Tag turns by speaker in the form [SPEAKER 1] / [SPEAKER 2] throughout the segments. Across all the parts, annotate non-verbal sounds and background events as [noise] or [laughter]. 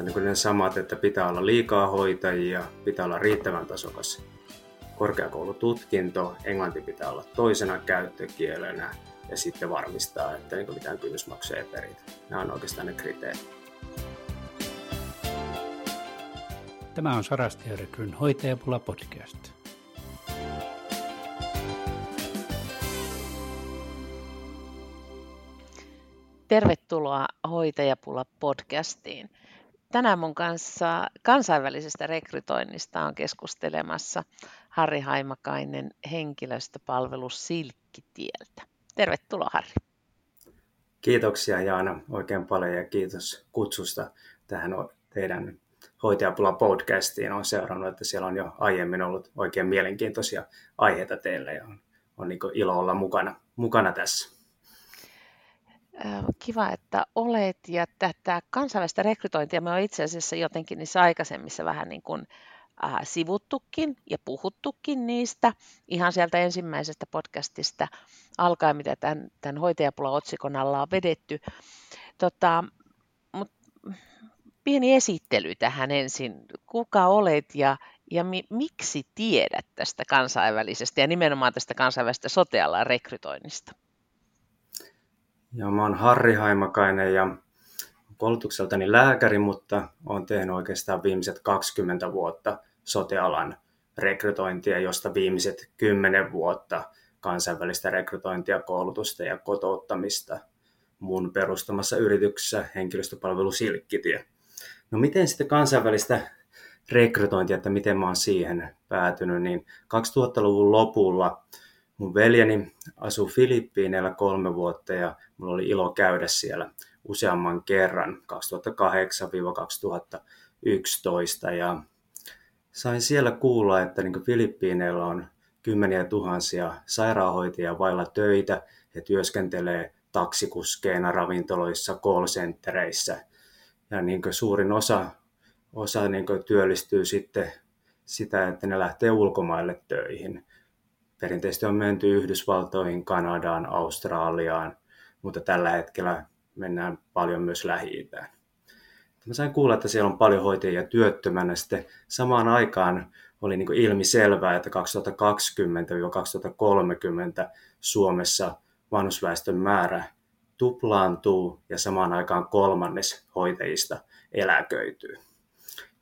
[SPEAKER 1] mutta niin kuin ne samat, että pitää olla liikaa hoitajia, pitää olla riittävän tasokas korkeakoulututkinto, englanti pitää olla toisena käyttökielenä ja sitten varmistaa, että niin mitään kynnysmaksuja ei peritä. Nämä on oikeastaan ne kriteerit.
[SPEAKER 2] Tämä on Sarasti Rekryn hoitajapula podcast.
[SPEAKER 3] Tervetuloa Hoitajapula podcastiin. Tänään mun kanssa kansainvälisestä rekrytoinnista on keskustelemassa Harri Haimakainen henkilöstöpalvelu Silkkitieltä. Tervetuloa Harri.
[SPEAKER 1] Kiitoksia Jaana oikein paljon ja kiitos kutsusta tähän teidän Hoitajapula podcastiin. Olen seurannut, että siellä on jo aiemmin ollut oikein mielenkiintoisia aiheita teille ja on, on niin ilo olla mukana, mukana tässä.
[SPEAKER 3] Kiva, että olet. Ja tätä kansainvälistä rekrytointia me on itse asiassa jotenkin niissä aikaisemmissa vähän niin kuin äh, sivuttukin ja puhuttukin niistä ihan sieltä ensimmäisestä podcastista alkaen, mitä tämän, tämän hoitajapula-otsikon alla on vedetty. Tota, mut, pieni esittely tähän ensin. Kuka olet ja, ja mi, miksi tiedät tästä kansainvälisestä ja nimenomaan tästä kansainvälisestä sotealan rekrytoinnista?
[SPEAKER 1] Ja mä oon Harri Haimakainen ja koulutukseltani lääkäri, mutta olen tehnyt oikeastaan viimeiset 20 vuotta sotealan rekrytointia, josta viimeiset 10 vuotta kansainvälistä rekrytointia, koulutusta ja kotouttamista mun perustamassa yrityksessä henkilöstöpalvelu Silkkitie. No miten sitten kansainvälistä rekrytointia, että miten mä oon siihen päätynyt, niin 2000-luvun lopulla Mun veljeni asui Filippiineillä kolme vuotta ja mulla oli ilo käydä siellä useamman kerran 2008-2011 ja sain siellä kuulla, että niin Filippiineillä on kymmeniä tuhansia sairaanhoitajia vailla töitä. He työskentelee taksikuskeina ravintoloissa, call centereissä ja niin suurin osa, osa niin työllistyy sitten sitä, että ne lähtee ulkomaille töihin. Perinteisesti on menty Yhdysvaltoihin, Kanadaan, Australiaan, mutta tällä hetkellä mennään paljon myös Lähi-Itään. Mä sain kuulla, että siellä on paljon hoitajia työttömänä. Sitten samaan aikaan oli niin ilmi selvää, että 2020-2030 Suomessa vanhusväestön määrä tuplaantuu ja samaan aikaan kolmannes hoitajista eläköityy.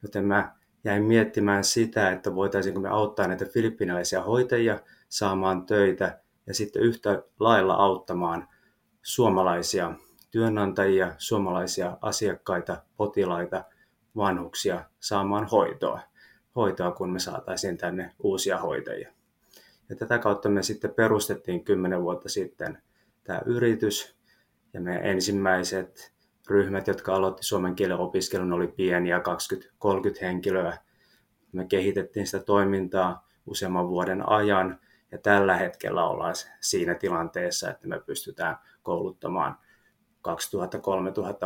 [SPEAKER 1] Joten mä jäin miettimään sitä, että voitaisiinko me auttaa näitä filippinalaisia hoitajia saamaan töitä ja sitten yhtä lailla auttamaan suomalaisia työnantajia, suomalaisia asiakkaita, potilaita, vanhuksia saamaan hoitoa. Hoitoa, kun me saataisiin tänne uusia hoitajia. Ja tätä kautta me sitten perustettiin kymmenen vuotta sitten tämä yritys. Ja meidän ensimmäiset ryhmät, jotka aloitti suomen kielen opiskelun, oli pieniä, 20-30 henkilöä. Me kehitettiin sitä toimintaa useamman vuoden ajan ja tällä hetkellä ollaan siinä tilanteessa, että me pystytään kouluttamaan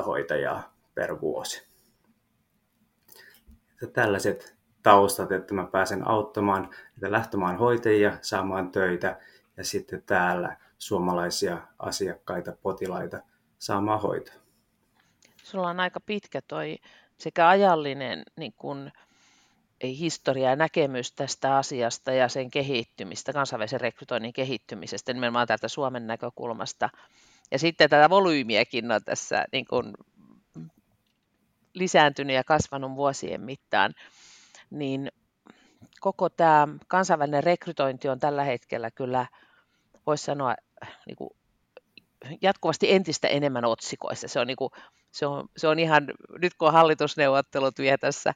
[SPEAKER 1] 2000-3000 hoitajaa per vuosi. Ja tällaiset taustat, että mä pääsen auttamaan että lähtömaan hoitajia saamaan töitä ja sitten täällä suomalaisia asiakkaita, potilaita saamaan hoitoa.
[SPEAKER 3] Sulla on aika pitkä toi sekä ajallinen niin kun historia ja näkemys tästä asiasta ja sen kehittymistä, kansainvälisen rekrytoinnin kehittymisestä nimenomaan täältä Suomen näkökulmasta. Ja sitten tätä volyymiäkin on tässä niin kuin lisääntynyt ja kasvanut vuosien mittaan, niin koko tämä kansainvälinen rekrytointi on tällä hetkellä kyllä, voisi sanoa, niin kuin jatkuvasti entistä enemmän otsikoissa. Se on, niin kuin, se on, se on ihan, nyt kun hallitusneuvottelut vie tässä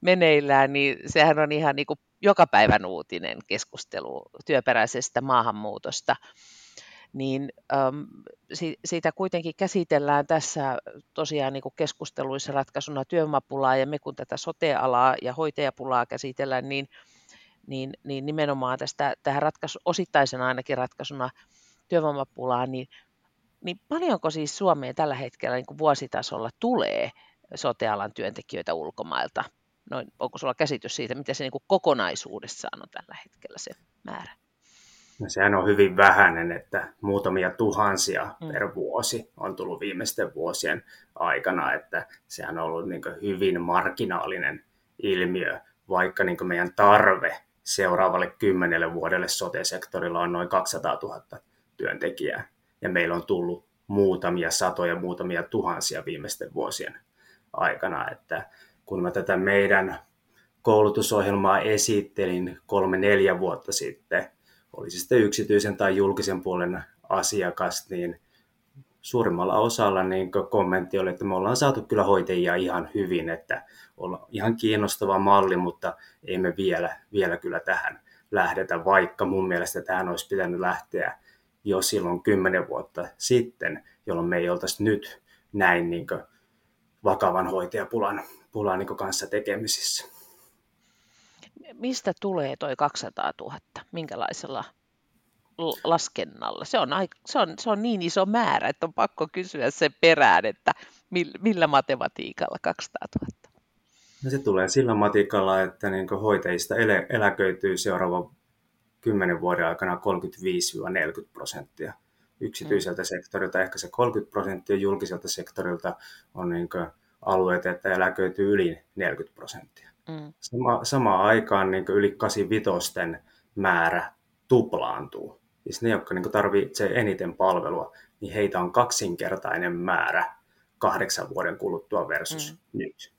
[SPEAKER 3] meneillään, niin sehän on ihan niin kuin joka päivän uutinen keskustelu työperäisestä maahanmuutosta. Niin äm, si, siitä kuitenkin käsitellään tässä tosiaan niin kuin keskusteluissa ratkaisuna työvoimapulaa, ja me kun tätä sote-alaa ja hoitajapulaa käsitellään, niin, niin, niin nimenomaan tästä, tähän ratkaisu, osittaisena ainakin ratkaisuna työvoimapulaa, niin, niin paljonko siis Suomeen tällä hetkellä niin kuin vuositasolla tulee sotealan työntekijöitä ulkomailta? Noin, onko sulla käsitys siitä, mitä se niin kuin kokonaisuudessaan on tällä hetkellä se määrä?
[SPEAKER 1] No sehän on hyvin vähäinen, että muutamia tuhansia mm. per vuosi on tullut viimeisten vuosien aikana, että sehän on ollut niin hyvin marginaalinen ilmiö, vaikka niin meidän tarve seuraavalle kymmenelle vuodelle sote-sektorilla on noin 200 000 työntekijää. Ja meillä on tullut muutamia satoja, muutamia tuhansia viimeisten vuosien aikana, että kun mä tätä meidän koulutusohjelmaa esittelin kolme-neljä vuotta sitten, oli se sitten yksityisen tai julkisen puolen asiakas, niin suurimmalla osalla niin kommentti oli, että me ollaan saatu kyllä hoitajia ihan hyvin, että on ihan kiinnostava malli, mutta ei me vielä, vielä kyllä tähän lähdetä, vaikka mun mielestä tähän olisi pitänyt lähteä jo silloin kymmenen vuotta sitten, jolloin me ei oltaisi nyt näin niin vakavan hoitajapulan pulan niin kanssa tekemisissä.
[SPEAKER 3] Mistä tulee toi 200 000? Minkälaisella laskennalla? Se on, se, on, se on niin iso määrä, että on pakko kysyä sen perään, että millä matematiikalla 200 000?
[SPEAKER 1] No se tulee sillä matikalla, että niin hoitajista eläköityy seuraavan kymmenen vuoden aikana 35-40 prosenttia yksityiseltä mm. sektorilta, ehkä se 30 prosenttia julkiselta sektorilta on niin alueet, että eläköityy yli 40 prosenttia. Mm. Sama, samaan aikaan niin yli 85 määrä tuplaantuu. Siis ne, jotka niin tarvitsevat eniten palvelua, niin heitä on kaksinkertainen määrä kahdeksan vuoden kuluttua versus mm. nyt.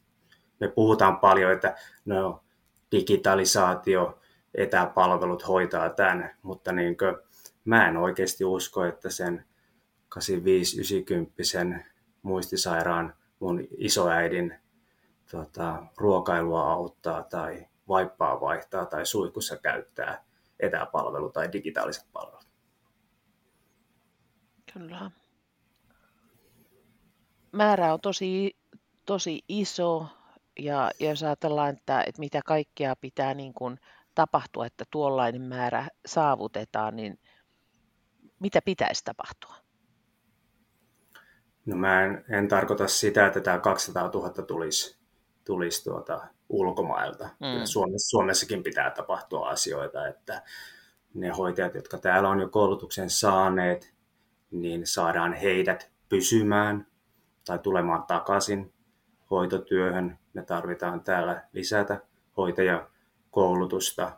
[SPEAKER 1] Me puhutaan paljon, että no, digitalisaatio, etäpalvelut hoitaa tämän, mutta niin kuin, mä en oikeasti usko, että sen 85-90 muistisairaan mun isoäidin tota, ruokailua auttaa tai vaippaa vaihtaa tai suihkussa käyttää etäpalvelu tai digitaaliset palvelut.
[SPEAKER 3] Kyllä. Määrä on tosi, tosi iso ja jos ajatellaan, että, että mitä kaikkea pitää niin kuin tapahtua, että tuollainen määrä saavutetaan, niin mitä pitäisi tapahtua?
[SPEAKER 1] No mä en, en tarkoita sitä, että tämä 200 000 tulisi, tulisi tuota ulkomailta. Mm. Suomessa, Suomessakin pitää tapahtua asioita, että ne hoitajat, jotka täällä on jo koulutuksen saaneet, niin saadaan heidät pysymään tai tulemaan takaisin hoitotyöhön. Me tarvitaan täällä lisätä hoitajakoulutusta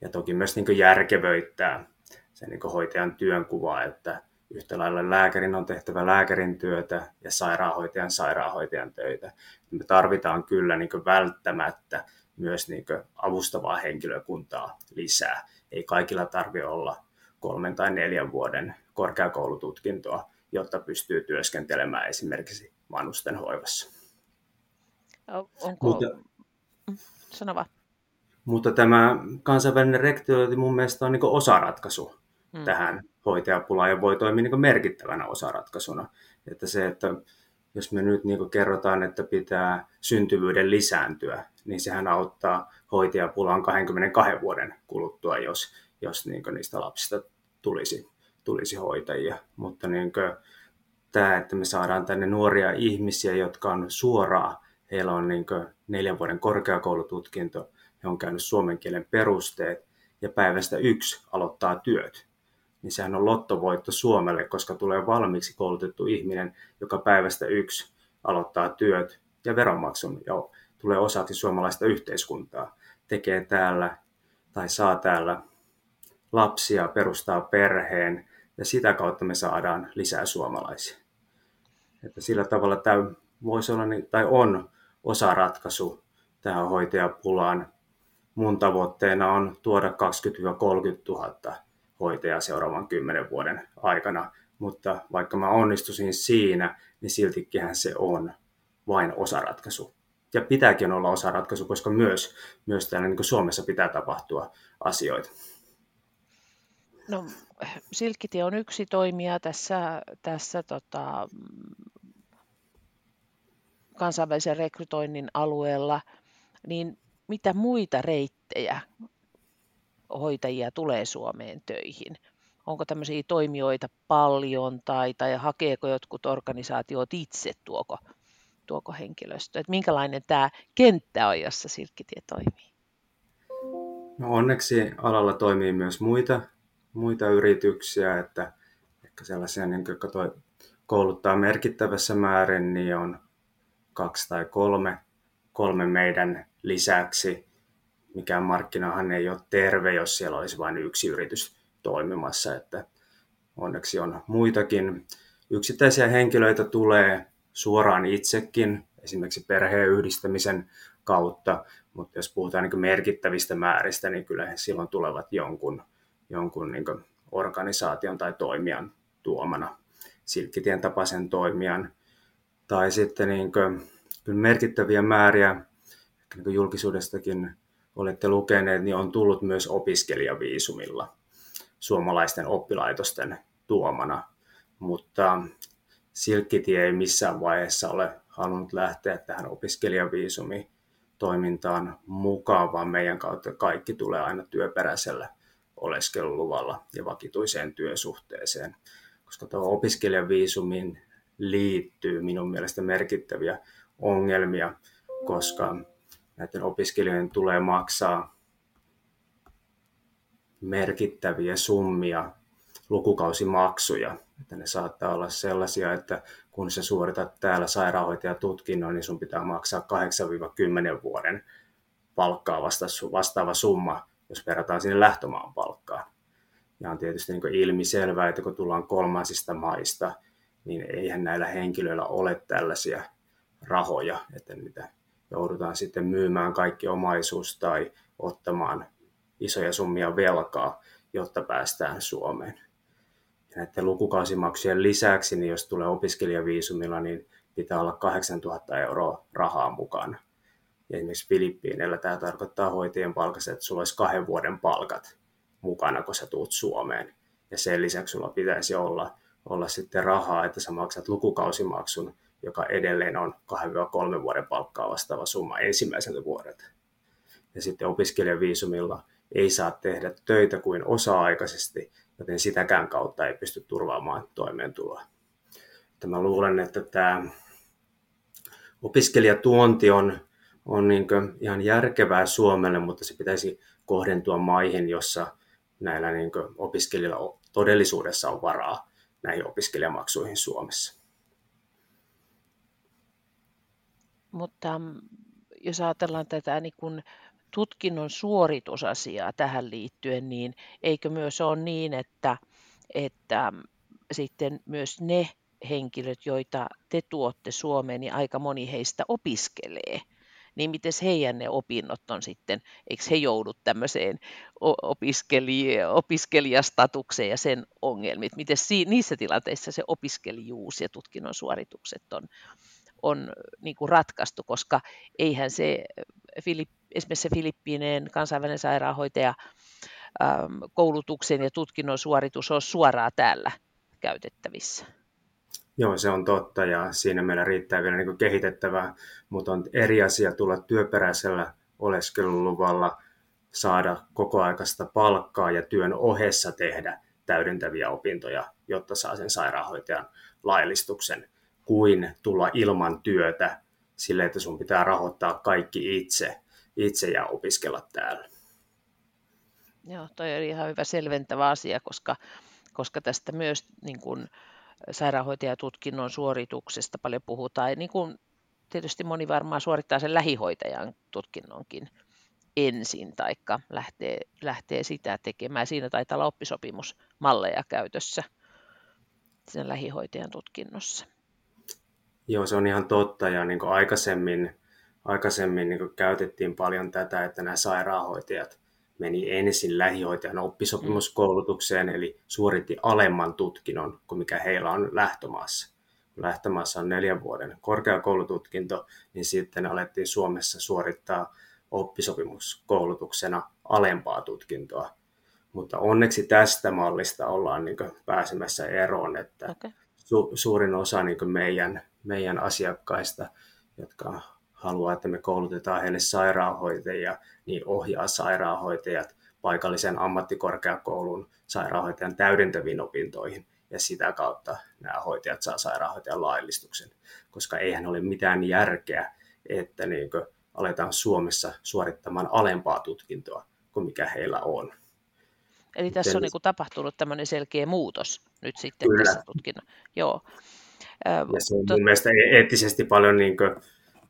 [SPEAKER 1] ja toki myös niin järkevöittää sen niin hoitajan työnkuvaa, että yhtä lailla lääkärin on tehtävä lääkärin työtä ja sairaanhoitajan sairaanhoitajan töitä. Me tarvitaan kyllä niin välttämättä myös niin avustavaa henkilökuntaa lisää. Ei kaikilla tarvitse olla kolmen tai neljän vuoden korkeakoulututkintoa, jotta pystyy työskentelemään esimerkiksi vanhusten hoivassa.
[SPEAKER 3] Onko... Mutta, mm, Sano vaan.
[SPEAKER 1] Mutta tämä kansainvälinen rekrytointi mun mielestä on niin osaratkaisu mm. tähän hoitajapulaan ja voi toimia niin merkittävänä osaratkaisuna. Että se, että jos me nyt niin kerrotaan, että pitää syntyvyyden lisääntyä, niin sehän auttaa hoitajapulaan 22 vuoden kuluttua, jos, jos niin niistä lapsista tulisi, tulisi hoitajia. Mutta niin tämä, että me saadaan tänne nuoria ihmisiä, jotka on suoraan, heillä on niin neljän vuoden korkeakoulututkinto, he on käynyt suomen kielen perusteet ja päivästä yksi aloittaa työt niin sehän on lottovoitto Suomelle, koska tulee valmiiksi koulutettu ihminen, joka päivästä yksi aloittaa työt ja veronmaksun ja tulee osaksi suomalaista yhteiskuntaa, tekee täällä tai saa täällä lapsia, perustaa perheen ja sitä kautta me saadaan lisää suomalaisia. Että sillä tavalla tämä voisi olla tai on osa ratkaisu tähän hoitajapulaan. Mun tavoitteena on tuoda 20-30 000 hoitaja seuraavan kymmenen vuoden aikana. Mutta vaikka mä onnistuisin siinä, niin siltikin se on vain osaratkaisu. Ja pitääkin olla osaratkaisu, koska myös, myös täällä niin Suomessa pitää tapahtua asioita.
[SPEAKER 3] No, Silkkitie on yksi toimija tässä, tässä tota, kansainvälisen rekrytoinnin alueella, niin mitä muita reittejä hoitajia tulee Suomeen töihin? Onko tämmöisiä toimijoita paljon tai, tai hakeeko jotkut organisaatiot itse tuoko, tuoko henkilöstö? Et minkälainen tämä kenttä on, jossa Silkkitie toimii?
[SPEAKER 1] No onneksi alalla toimii myös muita muita yrityksiä, että ehkä sellaisia, niin, jotka toi, kouluttaa merkittävässä määrin, niin on kaksi tai kolme, kolme meidän lisäksi. Mikään markkinahan ei ole terve, jos siellä olisi vain yksi yritys toimimassa, että onneksi on muitakin. Yksittäisiä henkilöitä tulee suoraan itsekin, esimerkiksi perheen yhdistämisen kautta, mutta jos puhutaan niin merkittävistä määristä, niin kyllä he silloin tulevat jonkun, jonkun niin organisaation tai toimijan tuomana, silkkitien tapaisen toimijan. Tai sitten niin kuin, kyllä merkittäviä määriä, niin julkisuudestakin olette lukeneet, niin on tullut myös opiskelijaviisumilla suomalaisten oppilaitosten tuomana. Mutta Silkkitie ei missään vaiheessa ole halunnut lähteä tähän opiskelijaviisumiin toimintaan mukaan, vaan meidän kautta kaikki tulee aina työperäisellä oleskeluluvalla ja vakituiseen työsuhteeseen. Koska tuo opiskelijaviisumiin liittyy minun mielestä merkittäviä ongelmia, koska näiden opiskelijoiden tulee maksaa merkittäviä summia lukukausimaksuja. Että ne saattaa olla sellaisia, että kun sä suoritat täällä sairaanhoitajatutkinnon, niin sun pitää maksaa 8-10 vuoden palkkaa vastaava summa, jos verrataan sinne lähtömaan palkkaan. Ja on tietysti niin ilmiselvää, että kun tullaan kolmansista maista, niin eihän näillä henkilöillä ole tällaisia rahoja, että niitä joudutaan sitten myymään kaikki omaisuus tai ottamaan isoja summia velkaa, jotta päästään Suomeen. Ja näiden lukukausimaksujen lisäksi, niin jos tulee opiskelijaviisumilla, niin pitää olla 8000 euroa rahaa mukana. Ja esimerkiksi Filippiineillä tämä tarkoittaa hoitajien palkassa, että sulla olisi kahden vuoden palkat mukana, kun sä tuut Suomeen. Ja sen lisäksi sulla pitäisi olla, olla sitten rahaa, että sä maksat lukukausimaksun, joka edelleen on 2-3 vuoden palkkaa vastaava summa ensimmäiseltä vuodelta. Ja sitten opiskelijaviisumilla ei saa tehdä töitä kuin osa-aikaisesti, joten sitäkään kautta ei pysty turvaamaan toimeentuloa. Että mä luulen, että tämä opiskelijatuonti on, on niin ihan järkevää Suomelle, mutta se pitäisi kohdentua maihin, jossa näillä niin opiskelijoilla todellisuudessa on varaa näihin opiskelijamaksuihin Suomessa.
[SPEAKER 3] Mutta mm, jos ajatellaan tätä niin kuin tutkinnon suoritusasiaa tähän liittyen, niin eikö myös ole niin, että, että sitten myös ne henkilöt, joita te tuotte Suomeen, niin aika moni heistä opiskelee. Niin miten heidän ne opinnot on sitten, eikö he joudu tämmöiseen opiskelija, opiskelijastatukseen ja sen ongelmit? Miten niissä tilanteissa se opiskelijuus ja tutkinnon suoritukset on, on niin kuin ratkaistu, koska eihän se Filip, esimerkiksi se Filippiineen kansainvälinen sairaanhoitaja koulutuksen ja tutkinnon suoritus ole suoraan täällä käytettävissä.
[SPEAKER 1] Joo, se on totta ja siinä meillä riittää vielä niin kehitettävää, mutta on eri asia tulla työperäisellä oleskeluluvalla saada kokoaikaista palkkaa ja työn ohessa tehdä täydentäviä opintoja, jotta saa sen sairaanhoitajan laillistuksen kuin tulla ilman työtä sille, että sun pitää rahoittaa kaikki itse, itse ja opiskella täällä.
[SPEAKER 3] Joo, toi oli ihan hyvä selventävä asia, koska, koska tästä myös niin kuin sairaanhoitajatutkinnon suorituksesta paljon puhutaan. Niin kuin tietysti moni varmaan suorittaa sen lähihoitajan tutkinnonkin ensin, taikka lähtee, lähtee sitä tekemään. Siinä taitaa olla oppisopimusmalleja käytössä sen lähihoitajan tutkinnossa.
[SPEAKER 1] Joo, se on ihan totta ja niin aikaisemmin, aikaisemmin niin käytettiin paljon tätä, että nämä sairaanhoitajat meni ensin lähihoitajan oppisopimuskoulutukseen, eli suoritti alemman tutkinnon kuin mikä heillä on lähtömaassa. Lähtömaassa on neljän vuoden korkeakoulututkinto, niin sitten alettiin Suomessa suorittaa oppisopimuskoulutuksena alempaa tutkintoa. Mutta onneksi tästä mallista ollaan niin pääsemässä eroon, että okay. Su- suurin osa niin meidän meidän asiakkaista, jotka haluaa, että me koulutetaan heille sairaanhoitajia, niin ohjaa sairaanhoitajat paikallisen ammattikorkeakoulun sairaanhoitajan täydentäviin opintoihin ja sitä kautta nämä hoitajat saa sairaanhoitajan laillistuksen, koska eihän ole mitään järkeä, että niin aletaan Suomessa suorittamaan alempaa tutkintoa kuin mikä heillä on.
[SPEAKER 3] Eli tässä on niin kuin tapahtunut tämmöinen selkeä muutos nyt sitten Kyllä. tässä tutkinnon. Joo.
[SPEAKER 1] Ja se on mun mielestä e- eettisesti paljon niin kuin,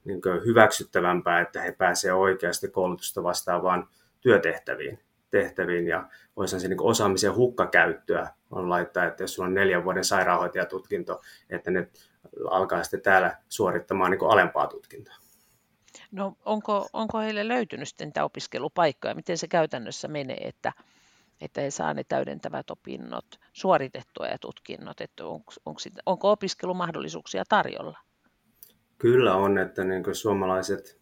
[SPEAKER 1] niin kuin hyväksyttävämpää, että he pääsevät oikeasti koulutusta vastaavaan työtehtäviin. Tehtäviin, ja olisi se niin osaamisen hukkakäyttöä on laittaa, että jos sulla on neljän vuoden sairaanhoitajatutkinto, että ne alkaa sitten täällä suorittamaan niin alempaa tutkintoa.
[SPEAKER 3] No onko, onko heille löytynyt sitten niitä opiskelupaikkoja? Miten se käytännössä menee, että, että he saa ne täydentävät opinnot suoritettua ja tutkinnot? Että onko, onko, onko opiskelumahdollisuuksia tarjolla?
[SPEAKER 1] Kyllä on, että niin suomalaiset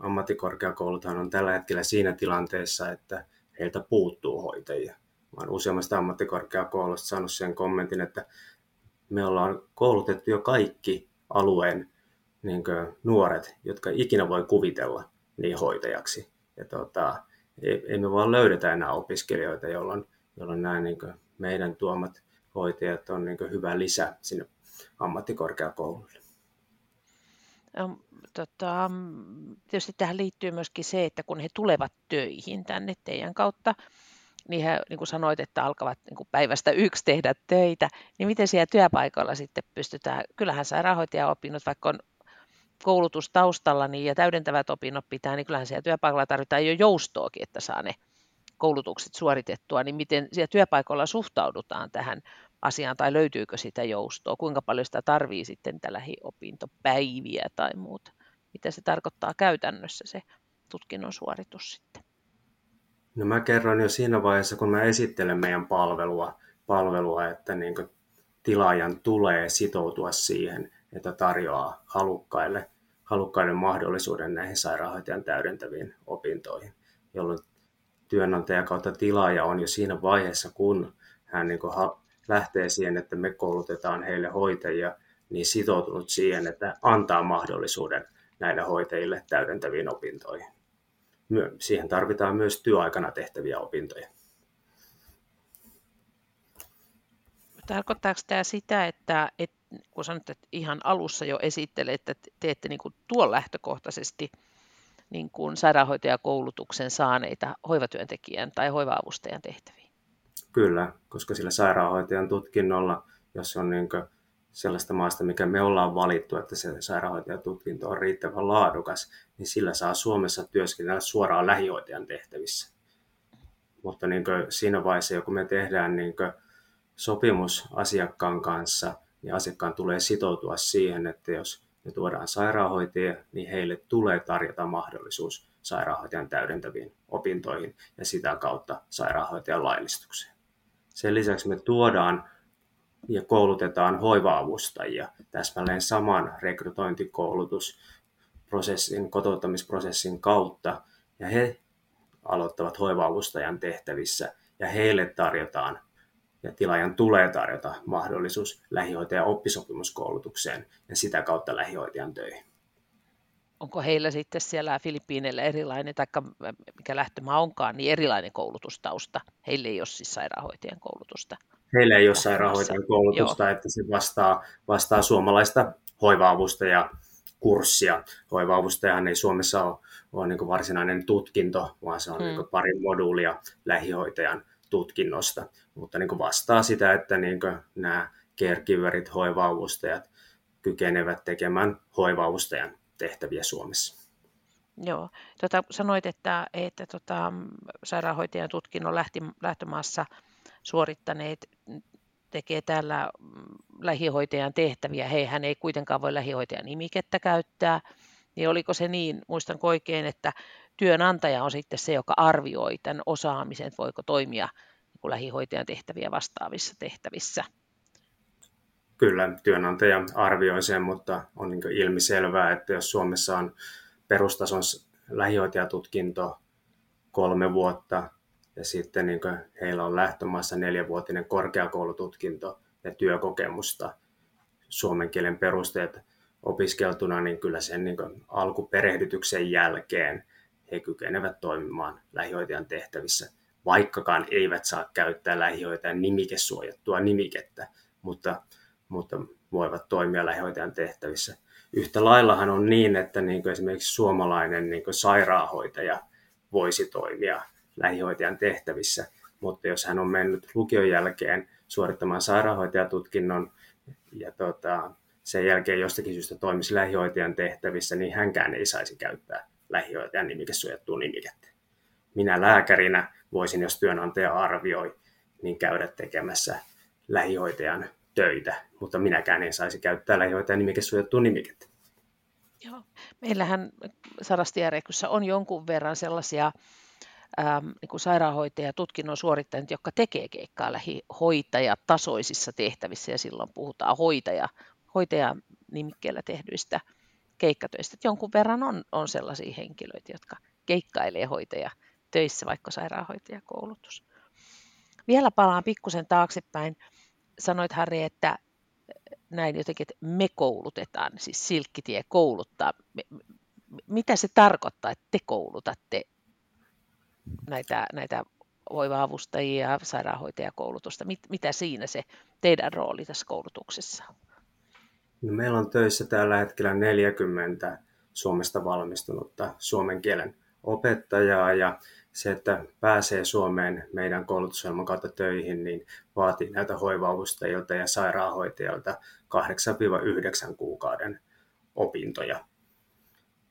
[SPEAKER 1] ammattikorkeakouluthan on tällä hetkellä siinä tilanteessa, että heiltä puuttuu hoitajia. Mä olen useammasta ammattikorkeakoulusta saanut sen kommentin, että me ollaan koulutettu jo kaikki alueen niin nuoret, jotka ikinä voi kuvitella niin hoitajaksi. Ja tota, ei, ei me vaan löydetä enää opiskelijoita, jolloin, jolloin nämä niin meidän tuomat hoitajat on niin hyvä lisä sinne ammattikorkeakoululle.
[SPEAKER 3] Tota, tietysti tähän liittyy myöskin se, että kun he tulevat töihin tänne teidän kautta, niin he, niin kuin sanoit, että alkavat niin kuin päivästä yksi tehdä töitä, niin miten siellä työpaikalla sitten pystytään, kyllähän sairaanhoitajaopinnot, vaikka on koulutus taustalla niin, ja täydentävät opinnot pitää, niin kyllähän siellä työpaikalla tarvitaan. Jo joustoakin, että saa ne koulutukset suoritettua, niin miten siellä työpaikalla suhtaudutaan tähän asiaan, tai löytyykö sitä joustoa, kuinka paljon sitä tarvii sitten tällä lähiopintopäiviä tai muuta, mitä se tarkoittaa käytännössä se tutkinnon suoritus sitten.
[SPEAKER 1] No mä kerron jo siinä vaiheessa, kun mä esittelen meidän palvelua, palvelua että niin tilaajan tulee sitoutua siihen, että tarjoaa halukkaille, halukkaille mahdollisuuden näihin sairaanhoitajan täydentäviin opintoihin, jolloin työnantaja kautta tilaaja on jo siinä vaiheessa, kun hän niin lähtee siihen, että me koulutetaan heille hoitajia, niin sitoutunut siihen, että antaa mahdollisuuden näille hoitajille täydentäviin opintoihin. Siihen tarvitaan myös työaikana tehtäviä opintoja.
[SPEAKER 3] Tarkoittaako tämä sitä, että, että kun sanot, että ihan alussa jo esittelee, että teette niin kuin tuon lähtökohtaisesti niin kuin sairaanhoitajakoulutuksen saaneita hoivatyöntekijän tai hoiva-avustajan tehtäviin?
[SPEAKER 1] Kyllä, koska sillä sairaanhoitajan tutkinnolla, jos on niin sellaista maasta, mikä me ollaan valittu, että se sairaanhoitajatutkinto on riittävän laadukas, niin sillä saa Suomessa työskennellä suoraan lähihoitajan tehtävissä. Mutta niin siinä vaiheessa, kun me tehdään niin sopimus asiakkaan kanssa, niin asiakkaan tulee sitoutua siihen, että jos me tuodaan sairaanhoitajia, niin heille tulee tarjota mahdollisuus sairaanhoitajan täydentäviin opintoihin ja sitä kautta sairaanhoitajan laillistukseen. Sen lisäksi me tuodaan ja koulutetaan hoiva-avustajia täsmälleen saman rekrytointikoulutusprosessin, kotouttamisprosessin kautta, ja he aloittavat hoiva-avustajan tehtävissä, ja heille tarjotaan ja tilaajan tulee tarjota mahdollisuus lähihoitajan oppisopimuskoulutukseen ja sitä kautta lähihoitajan töihin.
[SPEAKER 3] Onko heillä sitten siellä Filippiineillä erilainen, tai mikä lähtömaa onkaan, niin erilainen koulutustausta? Heillä ei ole siis sairaanhoitajan koulutusta.
[SPEAKER 1] Heillä ei ole sairaanhoitajan koulutusta, Joo. että se vastaa, vastaa suomalaista hoiva-avustaja kurssia. Hoiva-avustajahan ei Suomessa ole, ole niin varsinainen tutkinto, vaan se on hmm. niin pari moduulia lähihoitajan tutkinnosta, mutta niin vastaa sitä, että niin nämä caregiverit, hoiva-avustajat kykenevät tekemään hoiva-avustajan tehtäviä Suomessa.
[SPEAKER 3] Joo, tota, sanoit, että, että tota, sairaanhoitajan tutkinnon lähti, lähtömaassa suorittaneet tekee täällä lähihoitajan tehtäviä. Heihän ei kuitenkaan voi lähihoitajan nimikettä käyttää. Niin oliko se niin, muistan oikein, että työnantaja on sitten se, joka arvioi tämän osaamisen, että voiko toimia niin lähihoitajan tehtäviä vastaavissa tehtävissä.
[SPEAKER 1] Kyllä, työnantaja arvioi sen, mutta on niin ilmiselvää, että jos Suomessa on perustason lähihoitajatutkinto kolme vuotta ja sitten niin heillä on lähtömaassa neljävuotinen korkeakoulututkinto ja työkokemusta suomen kielen perusteet opiskeltuna, niin kyllä sen niin alkuperehdytyksen jälkeen he kykenevät toimimaan lähihoitajan tehtävissä, vaikkakaan eivät saa käyttää lähihoitajan nimikesuojattua nimikettä, mutta, mutta voivat toimia lähihoitajan tehtävissä. Yhtä laillahan on niin, että niin kuin esimerkiksi suomalainen niin kuin sairaanhoitaja voisi toimia lähihoitajan tehtävissä, mutta jos hän on mennyt lukion jälkeen suorittamaan sairaanhoitajatutkinnon ja tota, sen jälkeen jostakin syystä toimisi lähihoitajan tehtävissä, niin hänkään ei saisi käyttää lähihoitajan nimikesuojattua nimikettä. Minä lääkärinä voisin, jos työnantaja arvioi, niin käydä tekemässä lähihoitajan töitä, mutta minäkään en saisi käyttää lähihoitajan nimikesuojattua nimikettä.
[SPEAKER 3] Joo. Meillähän Sarastierekyssä on jonkun verran sellaisia ähm, niin sairaanhoitajia tutkinnon suorittajat, jotka tekee keikkaa lähihoitajatasoisissa tehtävissä, ja silloin puhutaan hoitaja, hoitajan nimikkeellä tehdyistä keikkatöistä. jonkun verran on, on sellaisia henkilöitä, jotka keikkailee hoitaja töissä, vaikka sairaanhoitajakoulutus. Vielä palaan pikkusen taaksepäin. Sanoit Harri, että näin jotenkin, että me koulutetaan, siis Silkkitie kouluttaa. Mitä se tarkoittaa, että te koulutatte näitä, näitä hoiva-avustajia ja sairaanhoitajakoulutusta? Mit, mitä siinä se teidän rooli tässä koulutuksessa on?
[SPEAKER 1] No meillä on töissä tällä hetkellä 40 Suomesta valmistunutta suomen kielen opettajaa ja se, että pääsee Suomeen meidän koulutusohjelman kautta töihin, niin vaatii näiltä hoivaavustajilta ja sairaanhoitajilta 8-9 kuukauden opintoja.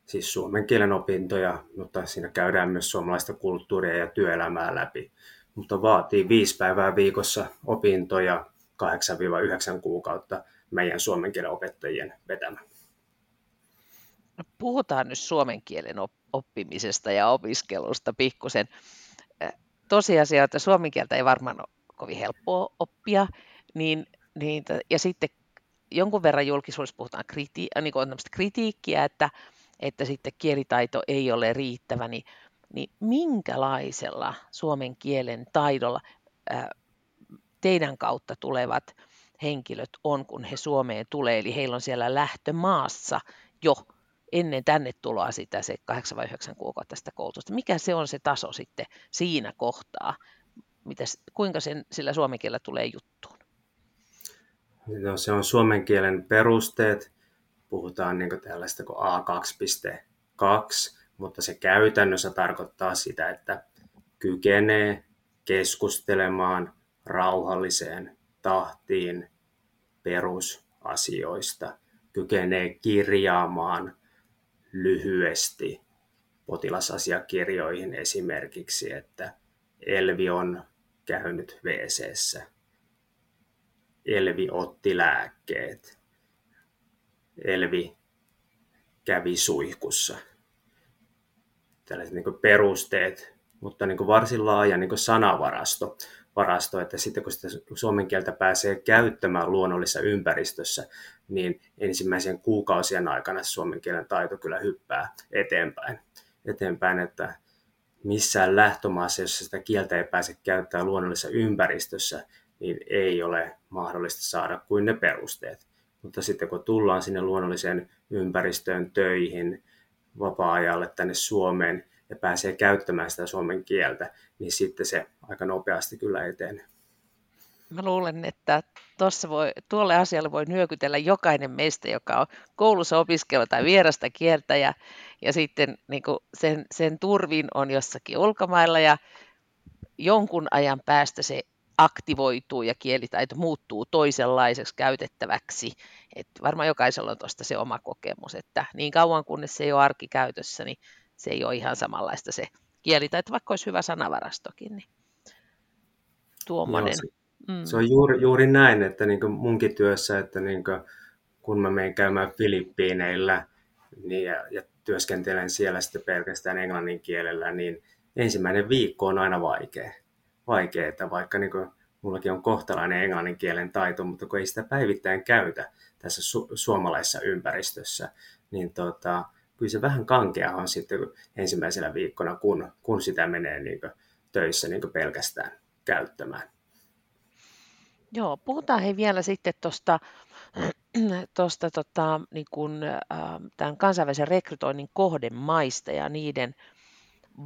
[SPEAKER 1] Siis suomen kielen opintoja, mutta siinä käydään myös suomalaista kulttuuria ja työelämää läpi. Mutta vaatii viisi päivää viikossa opintoja 8-9 kuukautta meidän suomen kielen opettajien vetämä.
[SPEAKER 3] No, puhutaan nyt suomen kielen oppimisesta ja opiskelusta pikkusen. Tosiasia, että suomen kieltä ei varmaan ole kovin helppoa oppia, niin, niin, ja sitten jonkun verran julkisuudessa puhutaan kriti, äh, niin kuin kritiikkiä, että, että sitten kielitaito ei ole riittävä, niin, niin minkälaisella suomen kielen taidolla teidän kautta tulevat henkilöt on, kun he Suomeen tulee, eli heillä on siellä lähtömaassa jo ennen tänne tuloa sitä se 8 vai 9 kuukautta sitä koulutusta. Mikä se on se taso sitten siinä kohtaa? Mitäs, kuinka sen, sillä suomen kielellä tulee juttuun?
[SPEAKER 1] No, se on suomen kielen perusteet. Puhutaan niin tällaista kuin A2.2, mutta se käytännössä tarkoittaa sitä, että kykenee keskustelemaan rauhalliseen tahtiin perusasioista, kykenee kirjaamaan lyhyesti potilasasiakirjoihin esimerkiksi, että Elvi on käynyt wc Elvi otti lääkkeet. Elvi kävi suihkussa. Tällaiset niin perusteet, mutta niin varsin laaja niin sanavarasto varasto, että sitten kun sitä suomen kieltä pääsee käyttämään luonnollisessa ympäristössä, niin ensimmäisen kuukausien aikana suomen kielen taito kyllä hyppää eteenpäin. eteenpäin että missään lähtömaassa, jossa sitä kieltä ei pääse käyttämään luonnollisessa ympäristössä, niin ei ole mahdollista saada kuin ne perusteet. Mutta sitten kun tullaan sinne luonnolliseen ympäristöön töihin, vapaa-ajalle tänne Suomeen, ja pääsee käyttämään sitä suomen kieltä, niin sitten se aika nopeasti kyllä etenee.
[SPEAKER 3] Mä luulen, että tuossa voi, tuolle asialle voi nyökytellä jokainen meistä, joka on koulussa opiskellut tai vierasta kieltä ja, ja sitten niin sen, sen turvin on jossakin ulkomailla ja jonkun ajan päästä se aktivoituu ja kielitaito muuttuu toisenlaiseksi käytettäväksi. Et varmaan jokaisella on tuosta se oma kokemus, että niin kauan kunnes se ei ole arkikäytössä, niin se ei ole ihan samanlaista se kielitaito, vaikka olisi hyvä sanavarastokin. Niin tuommoinen.
[SPEAKER 1] Joo, se, mm. se on juuri, juuri näin, että niin munkin työssä, että niin kun mä menen käymään Filippiineillä niin ja, ja työskentelen siellä sitten pelkästään englannin kielellä, niin ensimmäinen viikko on aina vaikea. Vaikea, että vaikka niin kuin, mullakin on kohtalainen englannin kielen taito, mutta kun ei sitä päivittäin käytä tässä su- suomalaisessa ympäristössä, niin tota, kyllä se vähän kankea on sitten ensimmäisenä viikkona, kun, kun sitä menee niin töissä niin pelkästään käyttämään.
[SPEAKER 3] Joo, puhutaan he vielä sitten tuosta [clears throat] tosta, tota, niin kun, tämän kansainvälisen rekrytoinnin kohdemaista ja niiden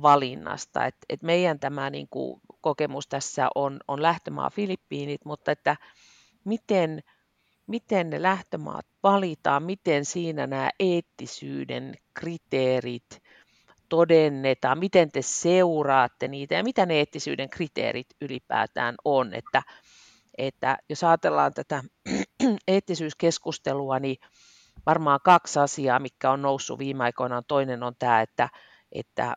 [SPEAKER 3] valinnasta. Et, et meidän tämä niin kuin, kokemus tässä on, on lähtömaa Filippiinit, mutta että miten – miten ne lähtömaat valitaan, miten siinä nämä eettisyyden kriteerit todennetaan, miten te seuraatte niitä ja mitä ne eettisyyden kriteerit ylipäätään on. Että, että jos ajatellaan tätä [clears throat] eettisyyskeskustelua, niin varmaan kaksi asiaa, mikä on noussut viime aikoina. Toinen on tämä, että, että,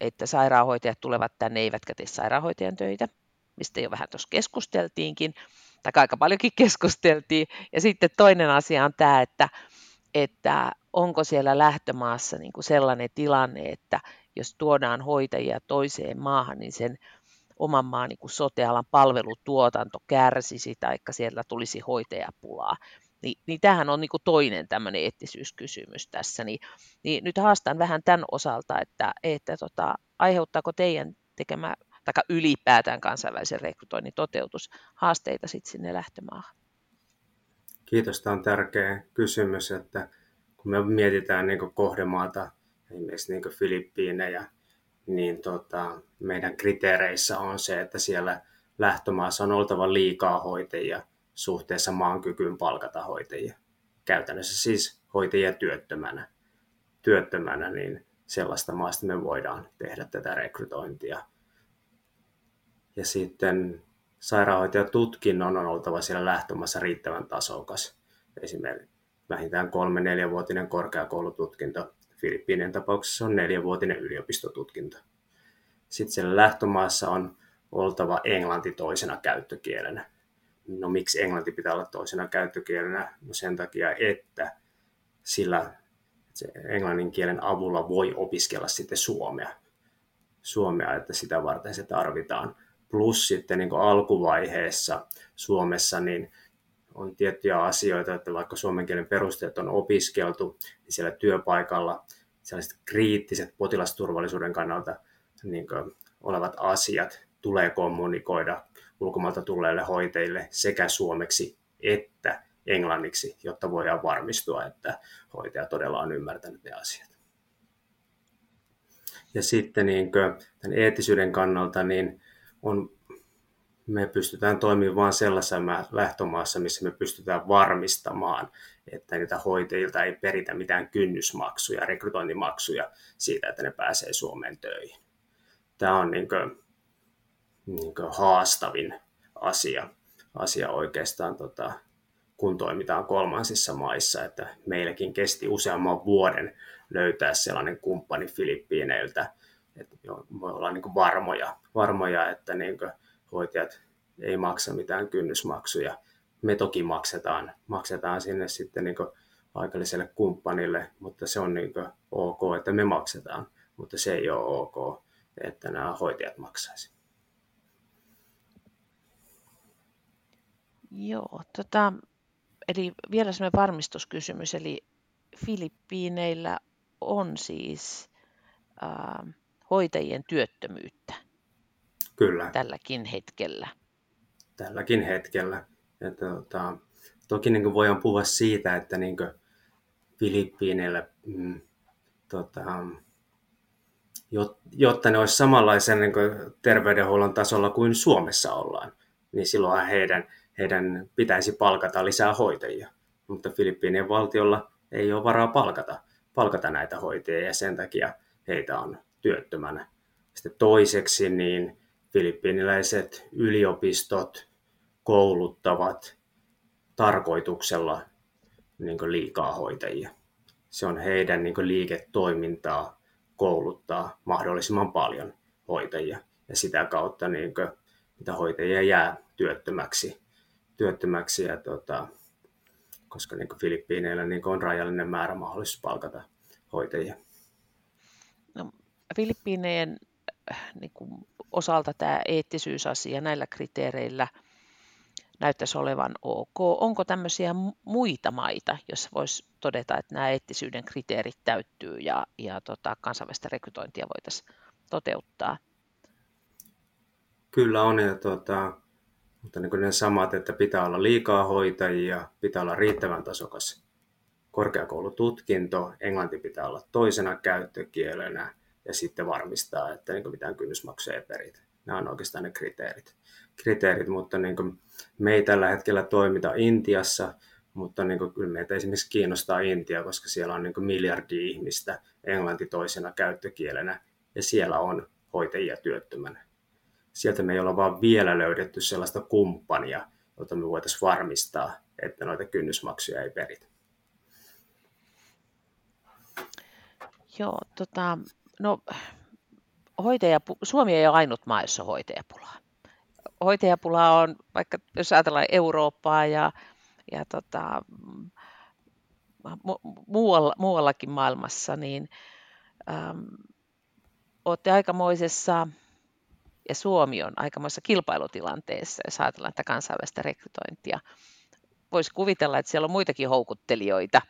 [SPEAKER 3] että sairaanhoitajat tulevat tänne eivätkä tee sairaanhoitajan töitä, mistä jo vähän tuossa keskusteltiinkin, tai aika paljonkin keskusteltiin. Ja sitten toinen asia on tämä, että, että onko siellä lähtömaassa niin kuin sellainen tilanne, että jos tuodaan hoitajia toiseen maahan, niin sen oman maan niin kuin sotealan palvelutuotanto kärsisi, tai siellä tulisi hoitajapulaa. Niin, niin tämähän on niin kuin toinen tämmöinen eettisyyskysymys tässä. Niin, niin nyt haastan vähän tämän osalta, että, että tota, aiheuttaako teidän tekemä, tai ylipäätään kansainvälisen rekrytoinnin toteutus haasteita sitten sinne lähtömaahan?
[SPEAKER 1] Kiitos, tämä on tärkeä kysymys, että kun me mietitään niin kohdemaata, esimerkiksi niin Filippiinejä, niin tota, meidän kriteereissä on se, että siellä lähtömaassa on oltava liikaa hoitajia suhteessa maan kykyyn palkata hoitajia. Käytännössä siis hoitajia työttömänä. Työttömänä, niin sellaista maasta me voidaan tehdä tätä rekrytointia. Ja sitten sairaanhoitajatutkinnon on oltava siellä lähtömaassa riittävän tasokas. Esimerkiksi vähintään kolme neljävuotinen korkeakoulututkinto. Filippiinien tapauksessa on neljävuotinen yliopistotutkinto. Sitten siellä lähtömaassa on oltava englanti toisena käyttökielenä. No miksi englanti pitää olla toisena käyttökielenä? No sen takia, että sillä se englannin kielen avulla voi opiskella sitten suomea. Suomea, että sitä varten se tarvitaan. Plus sitten niin alkuvaiheessa Suomessa, niin on tiettyjä asioita, että vaikka suomen kielen perusteet on opiskeltu, niin siellä työpaikalla sellaiset kriittiset potilasturvallisuuden kannalta niin olevat asiat tulee kommunikoida ulkomailta tulleille hoitajille sekä suomeksi että englanniksi, jotta voidaan varmistua, että hoitaja todella on ymmärtänyt ne asiat. Ja sitten niin tämän eettisyyden kannalta niin on me pystytään toimimaan vain sellaisessa lähtömaassa, missä me pystytään varmistamaan, että niitä hoitajilta ei peritä mitään kynnysmaksuja, rekrytointimaksuja siitä, että ne pääsee Suomeen töihin. Tämä on niin kuin, niin kuin haastavin asia, asia oikeastaan, tota, kun toimitaan kolmansissa maissa, että meilläkin kesti useamman vuoden löytää sellainen kumppani Filippiineiltä, että voi olla niin varmoja, varmoja, että niin kuin, hoitajat ei maksa mitään kynnysmaksuja. Me toki maksetaan, maksetaan sinne sitten niin paikalliselle kumppanille, mutta se on niin ok, että me maksetaan, mutta se ei ole ok, että nämä hoitajat maksaisi.
[SPEAKER 3] Joo, tota, eli vielä sellainen varmistuskysymys, eli Filippiineillä on siis äh, hoitajien työttömyyttä.
[SPEAKER 1] Kyllä.
[SPEAKER 3] tälläkin hetkellä.
[SPEAKER 1] Tälläkin hetkellä. Ja tuota, toki niin voidaan puhua siitä, että niin Filippiineillä, mm, tota, jotta ne olisi samanlaisen niin terveydenhuollon tasolla kuin Suomessa ollaan, niin silloin heidän, heidän pitäisi palkata lisää hoitajia. Mutta Filippiinien valtiolla ei ole varaa palkata, palkata näitä hoitajia ja sen takia heitä on työttömänä. Sitten toiseksi niin filippiiniläiset yliopistot kouluttavat tarkoituksella niin liikaa hoitajia. Se on heidän niin liiketoimintaa kouluttaa mahdollisimman paljon hoitajia ja sitä kautta niin mitä hoitajia jää työttömäksi, työttömäksi ja, tota, koska niin Filippiineillä niin on rajallinen määrä mahdollisuus palkata hoitajia.
[SPEAKER 3] Filippiineen niin kuin osalta tämä eettisyysasia näillä kriteereillä näyttäisi olevan ok. Onko tämmöisiä muita maita, jos voisi todeta, että nämä eettisyyden kriteerit täyttyy ja, ja tota, kansainvälistä rekrytointia voitaisiin toteuttaa?
[SPEAKER 1] Kyllä on, ja tuota, mutta niin ne samat, että pitää olla liikaa hoitajia, pitää olla riittävän tasokas korkeakoulututkinto, englanti pitää olla toisena käyttökielenä, ja sitten varmistaa, että niin mitään kynnysmaksuja ei peritä. Nämä on oikeastaan ne kriteerit. kriteerit mutta niin me ei tällä hetkellä toimita Intiassa, mutta niin kuin, kyllä meitä esimerkiksi kiinnostaa Intia, koska siellä on niin kuin miljardi ihmistä, englanti toisena käyttökielenä, ja siellä on hoitajia työttömänä. Sieltä me ei olla vaan vielä löydetty sellaista kumppania, jota me voitaisiin varmistaa, että noita kynnysmaksuja ei peritä.
[SPEAKER 3] Joo, tota, hoitaja, Suomi ei ole ainut maa, jossa on hoitajapulaa. Hoitajapulaa on, vaikka jos ajatellaan Eurooppaa ja, ja tota, mu- muualla, muuallakin maailmassa, niin ähm, olette aikamoisessa, ja Suomi on aikamoisessa kilpailutilanteessa, jos ajatellaan tätä kansainvälistä rekrytointia. Voisi kuvitella, että siellä on muitakin houkuttelijoita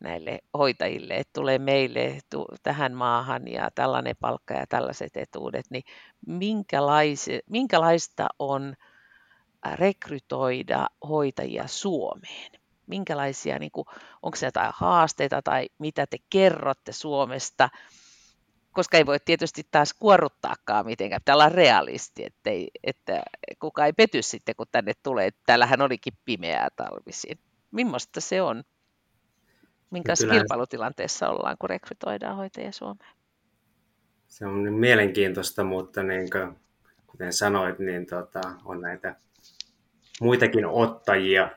[SPEAKER 3] näille hoitajille, että tulee meille tähän maahan ja tällainen palkka ja tällaiset etuudet, niin minkälaista on rekrytoida hoitajia Suomeen? Minkälaisia, niin kuin, onko se jotain haasteita tai mitä te kerrotte Suomesta? Koska ei voi tietysti taas kuorruttaakaan mitenkään, pitää olla realisti, ettei, että kuka ei pety sitten, kun tänne tulee. Täällähän olikin pimeää talvisin. Millaista se on? Minkälaisessa Kyllä. kilpailutilanteessa ollaan, kun rekrytoidaan hoitajia Suomeen?
[SPEAKER 1] Se on mielenkiintoista, mutta niin kuin, kuten sanoit, niin tota, on näitä muitakin ottajia.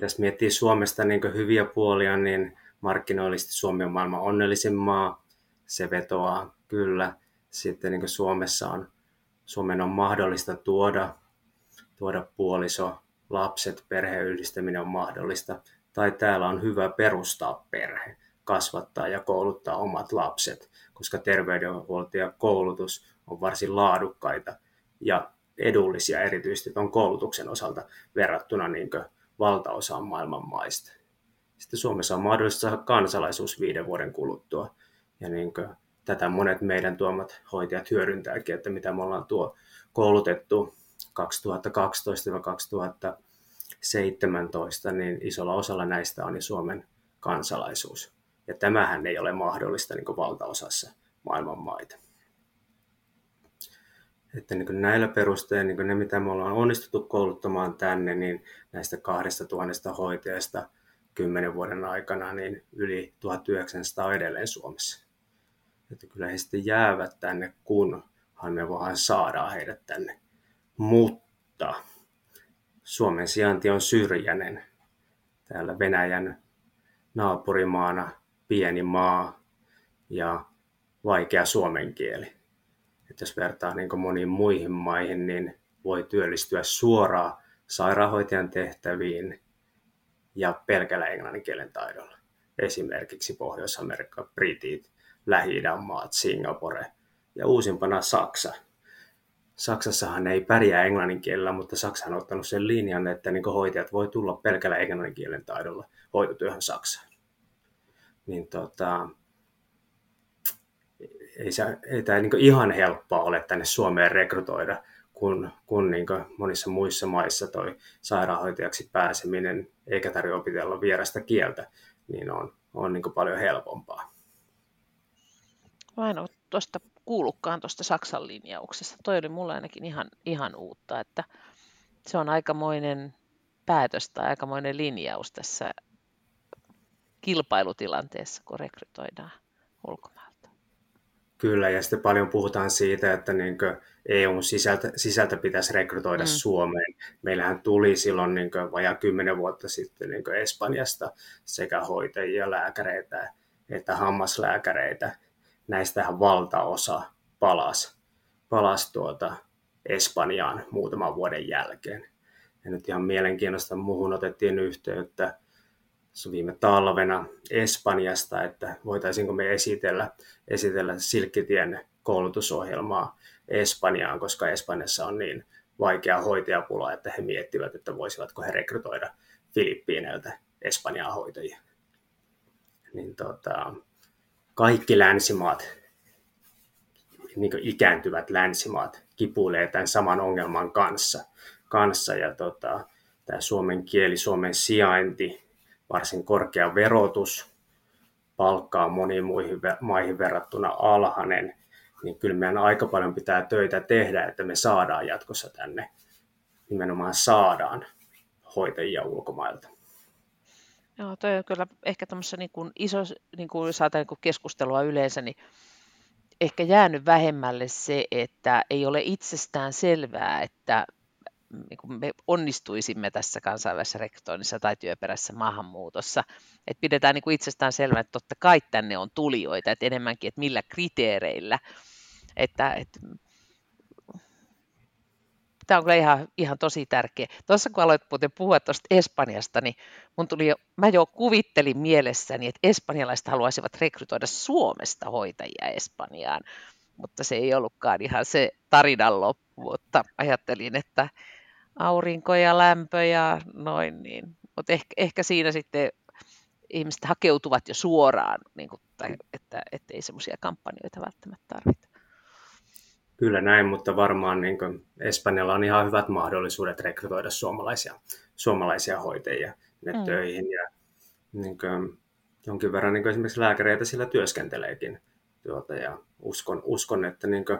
[SPEAKER 1] Jos miettii Suomesta niin hyviä puolia, niin markkinoillisesti Suomi on maailman onnellisin maa. Se vetoaa kyllä. Sitten niin Suomessa on, Suomen on mahdollista tuoda, tuoda puoliso, lapset, perheyhdistäminen on mahdollista tai täällä on hyvä perustaa perhe, kasvattaa ja kouluttaa omat lapset, koska terveydenhuolto ja koulutus on varsin laadukkaita ja edullisia erityisesti tuon koulutuksen osalta verrattuna niin valtaosaan maailman maista. Sitten Suomessa on mahdollista saada kansalaisuus viiden vuoden kuluttua. Ja niin tätä monet meidän tuomat hoitajat hyödyntääkin, että mitä me ollaan tuo koulutettu 2012-2000 17, niin isolla osalla näistä on Suomen kansalaisuus. Ja tämähän ei ole mahdollista niin valtaosassa maailman maita. Että niin näillä perusteilla, niin ne mitä me ollaan onnistuttu kouluttamaan tänne, niin näistä kahdesta tuhannesta hoitajasta kymmenen vuoden aikana, niin yli 1900 on edelleen Suomessa. Että kyllä he sitten jäävät tänne, kunhan me vaan saadaan heidät tänne. Mutta Suomen sijainti on syrjäinen. Täällä Venäjän naapurimaana pieni maa ja vaikea suomen kieli. Et jos vertaa niin moniin muihin maihin, niin voi työllistyä suoraan sairaanhoitajan tehtäviin ja pelkällä englannin kielen taidolla. Esimerkiksi Pohjois-Amerikka, Britit, lähi maat, Singapore ja uusimpana Saksa – Saksassahan ei pärjää englannin kielellä, mutta Saksa on ottanut sen linjan, että niin hoitajat voi tulla pelkällä englannin kielen taidolla hoitotyöhön Saksaan. Niin tota, ei, se, ei tämä niin ihan helppoa ole tänne Suomeen rekrytoida, kun, kun niin monissa muissa maissa toi sairaanhoitajaksi pääseminen, eikä tarvitse opitella vierasta kieltä, niin on, on niin paljon helpompaa.
[SPEAKER 3] Ole tuosta kuullutkaan tuosta Saksan linjauksesta. Toi oli mulle ainakin ihan, ihan uutta, että se on aikamoinen päätös tai aikamoinen linjaus tässä kilpailutilanteessa, kun rekrytoidaan ulkomailta.
[SPEAKER 1] Kyllä, ja sitten paljon puhutaan siitä, että niin EUn sisältä, sisältä pitäisi rekrytoida mm. Suomeen. Meillähän tuli silloin niin vajaa kymmenen vuotta sitten niin Espanjasta sekä hoitajia, lääkäreitä että hammaslääkäreitä näistähän valtaosa palasi, palasi tuota Espanjaan muutaman vuoden jälkeen. Ja nyt ihan mielenkiinnosta muuhun otettiin yhteyttä viime talvena Espanjasta, että voitaisiinko me esitellä, esitellä Silkkitien koulutusohjelmaa Espanjaan, koska Espanjassa on niin vaikea hoitajapula, että he miettivät, että voisivatko he rekrytoida Filippiineiltä Espanjaa hoitajia. Niin tota, kaikki länsimaat, niin ikääntyvät länsimaat, kipuilee tämän saman ongelman kanssa. kanssa ja tota, tämä suomen kieli, suomen sijainti, varsin korkea verotus, palkka on moniin muihin maihin verrattuna alhainen, niin kyllä meidän aika paljon pitää töitä tehdä, että me saadaan jatkossa tänne, nimenomaan saadaan hoitajia ulkomailta.
[SPEAKER 3] Joo, toi on kyllä ehkä tämmöisessä niin kuin iso, niin kuin jos niin kuin keskustelua yleensä, niin ehkä jäänyt vähemmälle se, että ei ole itsestään selvää, että niin kuin me onnistuisimme tässä kansainvälisessä rekrytoinnissa tai työperäisessä maahanmuutossa. Et pidetään niin kuin itsestään selvää, että totta kai tänne on tulijoita, että enemmänkin, että millä kriteereillä. Että, että tämä on kyllä ihan, ihan tosi tärkeä. Tuossa kun aloit muuten puhua tuosta Espanjasta, niin mun tuli jo, mä jo kuvittelin mielessäni, että espanjalaiset haluaisivat rekrytoida Suomesta hoitajia Espanjaan, mutta se ei ollutkaan ihan se tarinan loppu, mutta ajattelin, että aurinko ja lämpö ja noin niin. Mutta ehkä, ehkä siinä sitten ihmiset hakeutuvat jo suoraan, niin kuin, tai, että, että ei semmoisia kampanjoita välttämättä tarvita.
[SPEAKER 1] Kyllä näin, mutta varmaan niin kuin Espanjalla on ihan hyvät mahdollisuudet rekrytoida suomalaisia, suomalaisia hoitajia mm. töihin. Ja niin kuin, jonkin verran niin kuin esimerkiksi lääkäreitä sillä työskenteleekin. Tuota, ja uskon, uskon että niin kuin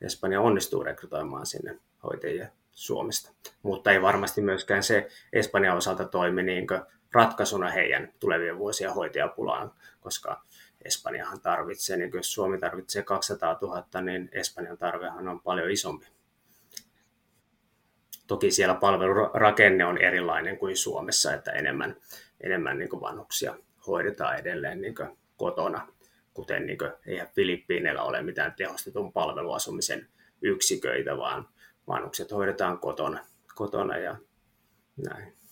[SPEAKER 1] Espanja onnistuu rekrytoimaan sinne hoitajia Suomesta. Mutta ei varmasti myöskään se Espanjan osalta toimi niin ratkaisuna heidän tulevien vuosien hoitajapulaan, koska Espanjahan tarvitsee, niin jos Suomi tarvitsee 200 000, niin Espanjan tarvehan on paljon isompi. Toki siellä palvelurakenne on erilainen kuin Suomessa, että enemmän, enemmän niin vanhuksia hoidetaan edelleen niin kotona, kuten niin kuin, eihän Filippiineillä ole mitään tehostetun palveluasumisen yksiköitä, vaan vanhukset hoidetaan kotona, kotona ja näin.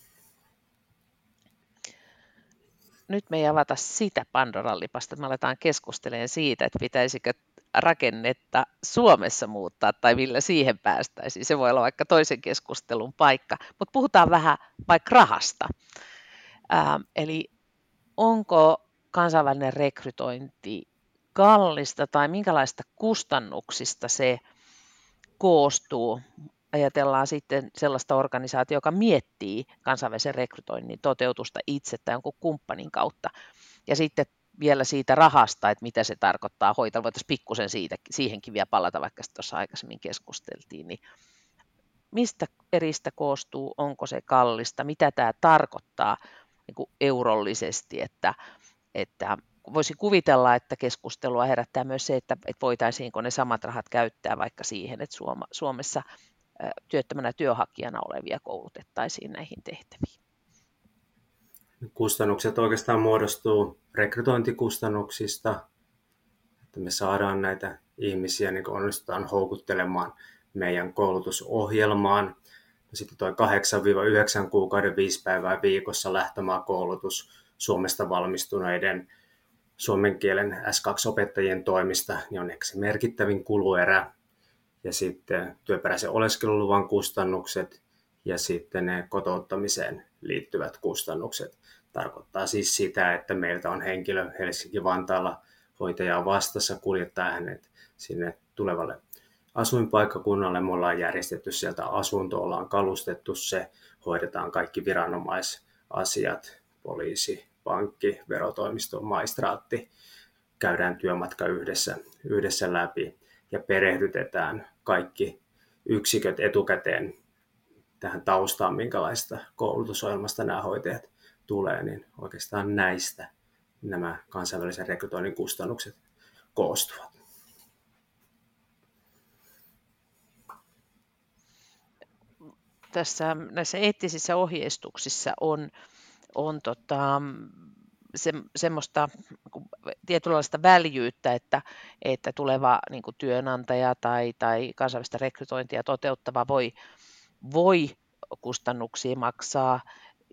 [SPEAKER 3] Nyt me ei avata sitä Pandoran lipasta, me aletaan keskustelemaan siitä, että pitäisikö rakennetta Suomessa muuttaa tai millä siihen päästäisiin. Se voi olla vaikka toisen keskustelun paikka, mutta puhutaan vähän vaikka rahasta. Ähm, eli onko kansainvälinen rekrytointi kallista tai minkälaista kustannuksista se koostuu. Ajatellaan sitten sellaista organisaatiota, joka miettii kansainvälisen rekrytoinnin toteutusta itse tai jonkun kumppanin kautta. Ja sitten vielä siitä rahasta, että mitä se tarkoittaa hoitaa. Voitaisiin pikkusen siitä, siihenkin vielä palata, vaikka tuossa aikaisemmin keskusteltiin. Niin mistä eristä koostuu, onko se kallista, mitä tämä tarkoittaa niin kuin eurollisesti, että, että voisin kuvitella, että keskustelua herättää myös se, että, että voitaisiinko ne samat rahat käyttää vaikka siihen, että Suoma, Suomessa työttömänä työhakijana olevia koulutettaisiin näihin tehtäviin.
[SPEAKER 1] Kustannukset oikeastaan muodostuu rekrytointikustannuksista, että me saadaan näitä ihmisiä, niin onnistutaan houkuttelemaan meidän koulutusohjelmaan. Sitten tuo 8-9 kuukauden 5 päivää viikossa lähtömaa koulutus Suomesta valmistuneiden suomen kielen S2-opettajien toimista, niin on ehkä se merkittävin kuluerä. Ja sitten työperäisen oleskeluluvan kustannukset ja sitten ne kotouttamiseen liittyvät kustannukset. Tarkoittaa siis sitä, että meiltä on henkilö Helsinki-Vantaalla hoitajaa vastassa kuljettaa hänet sinne tulevalle asuinpaikkakunnalle. Me ollaan järjestetty sieltä asunto, ollaan kalustettu se, hoidetaan kaikki viranomaisasiat, poliisi, pankki, verotoimisto, maistraatti, käydään työmatka yhdessä, yhdessä läpi ja perehdytetään kaikki yksiköt etukäteen tähän taustaan, minkälaista koulutusohjelmasta nämä hoitajat tulee, niin oikeastaan näistä nämä kansainvälisen rekrytoinnin kustannukset koostuvat.
[SPEAKER 3] Tässä näissä eettisissä ohjeistuksissa on on tota, se, semmoista niin tietynlaista väljyyttä, että, että tuleva niin kuin työnantaja tai, tai kansainvälistä rekrytointia toteuttava voi, voi kustannuksia maksaa,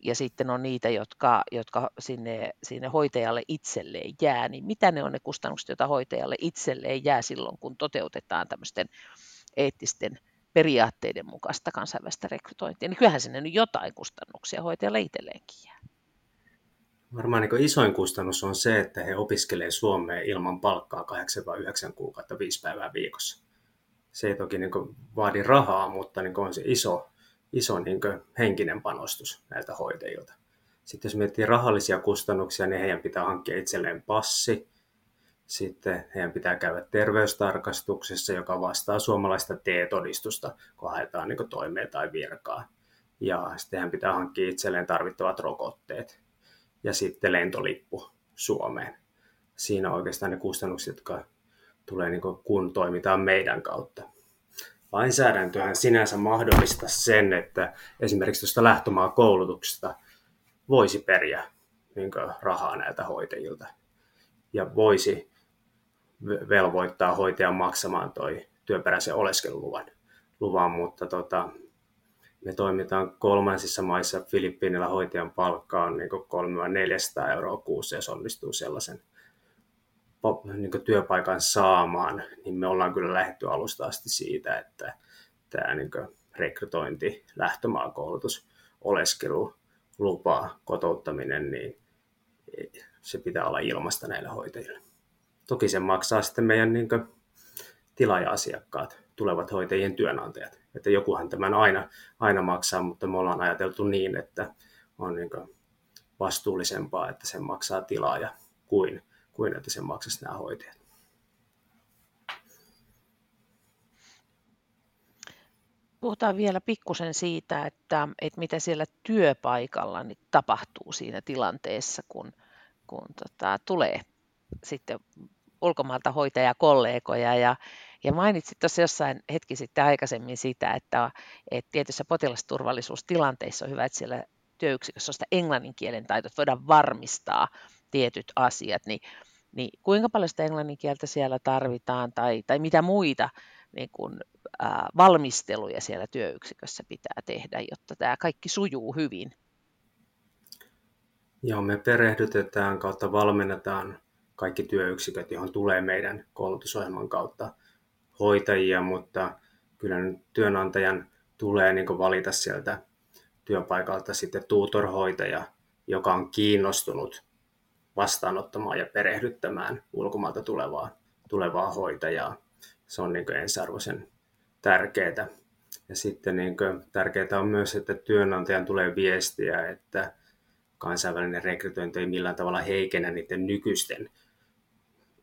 [SPEAKER 3] ja sitten on niitä, jotka, jotka sinne, sinne hoitajalle itselleen jää, niin mitä ne on ne kustannukset, joita hoitajalle itselleen jää silloin, kun toteutetaan tämmöisten eettisten periaatteiden mukaista kansainvälistä rekrytointia, niin kyllähän sinne nyt jotain kustannuksia hoitajalle itselleenkin jää.
[SPEAKER 1] Varmaan niin isoin kustannus on se, että he opiskelevat Suomeen ilman palkkaa 8 vai 9 kuukautta 5 päivää viikossa. Se ei toki niin vaadi rahaa, mutta niin on se iso, iso niin henkinen panostus näiltä hoitajilta. Sitten jos miettii rahallisia kustannuksia, niin heidän pitää hankkia itselleen passi. Sitten heidän pitää käydä terveystarkastuksessa, joka vastaa suomalaista T-todistusta, kun haetaan niin toimeen tai virkaa. Ja sitten heidän pitää hankkia itselleen tarvittavat rokotteet ja sitten lentolippu Suomeen. Siinä on oikeastaan ne kustannukset, jotka tulee niin kun toimitaan meidän kautta. Lainsäädäntöhän sinänsä mahdollistaa sen, että esimerkiksi tuosta lähtömaa koulutuksesta voisi periä niin rahaa näiltä hoitajilta ja voisi velvoittaa hoitajan maksamaan toi työperäisen oleskeluluvan, luvan, mutta tota, me toimitaan kolmansissa maissa. Filippiinillä hoitajan palkka on niin 300-400 euroa kuussa, jos onnistuu sellaisen niin työpaikan saamaan, niin me ollaan kyllä lähdetty alusta asti siitä, että tämä niin rekrytointi, lähtömaakoulutus, oleskelu, lupa, kotouttaminen, niin se pitää olla ilmasta näille hoitajille. Toki se maksaa sitten meidän niin tilaaja-asiakkaat, tulevat hoitajien työnantajat. Että jokuhan tämän aina, aina maksaa, mutta me ollaan ajateltu niin, että on niin vastuullisempaa, että sen maksaa tilaaja kuin, kuin että sen maksaisi nämä hoitajat.
[SPEAKER 3] Puhutaan vielä pikkusen siitä, että, että mitä siellä työpaikalla niin tapahtuu siinä tilanteessa, kun, kun tota, tulee sitten ulkomailta hoitajakollegoja ja, ja mainitsit tuossa jossain hetki sitten aikaisemmin sitä, että, että tietyissä potilasturvallisuustilanteissa on hyvä, että siellä työyksikössä on sitä englannin kielen taito, että voidaan varmistaa tietyt asiat, niin, niin kuinka paljon sitä englannin kieltä siellä tarvitaan tai, tai mitä muita niin kun, ää, valmisteluja siellä työyksikössä pitää tehdä, jotta tämä kaikki sujuu hyvin?
[SPEAKER 1] Joo, me perehdytetään kautta valmennetaan kaikki työyksiköt, johon tulee meidän koulutusohjelman kautta hoitajia, mutta kyllä työnantajan tulee niin valita sieltä työpaikalta sitten tutorhoitaja, joka on kiinnostunut vastaanottamaan ja perehdyttämään ulkomailta tulevaa, tulevaa hoitajaa. Se on niin ensiarvoisen tärkeää. Ja sitten niin tärkeää on myös, että työnantajan tulee viestiä, että kansainvälinen rekrytointi ei millään tavalla heikennä niiden nykyisten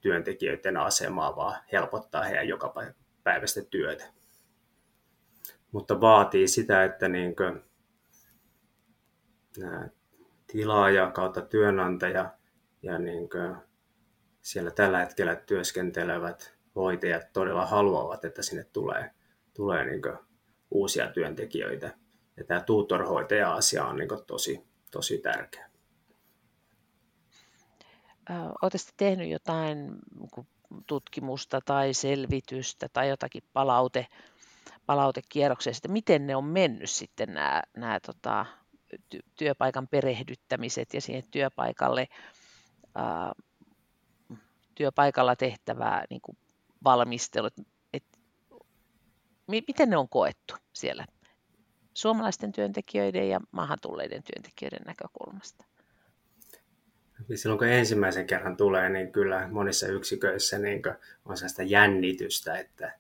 [SPEAKER 1] työntekijöiden asemaa, vaan helpottaa heidän joka päivästä työtä. Mutta vaatii sitä, että niin kuin, tilaaja kautta työnantaja ja niin kuin, siellä tällä hetkellä työskentelevät hoitajat todella haluavat, että sinne tulee, tulee niin uusia työntekijöitä. Ja tämä tutorhoitaja-asia on niin tosi, tosi tärkeä.
[SPEAKER 3] Oletteko tehnyt jotain niinku, tutkimusta tai selvitystä tai jotakin palaute, palautekierroksia että miten ne on mennyt sitten nämä, nämä tota, työpaikan perehdyttämiset ja siihen työpaikalle, ää, työpaikalla tehtävää niin kuin valmistelu, että miten ne on koettu siellä suomalaisten työntekijöiden ja maahan tulleiden työntekijöiden näkökulmasta?
[SPEAKER 1] Silloin kun ensimmäisen kerran tulee, niin kyllä monissa yksiköissä niin on sellaista jännitystä, että,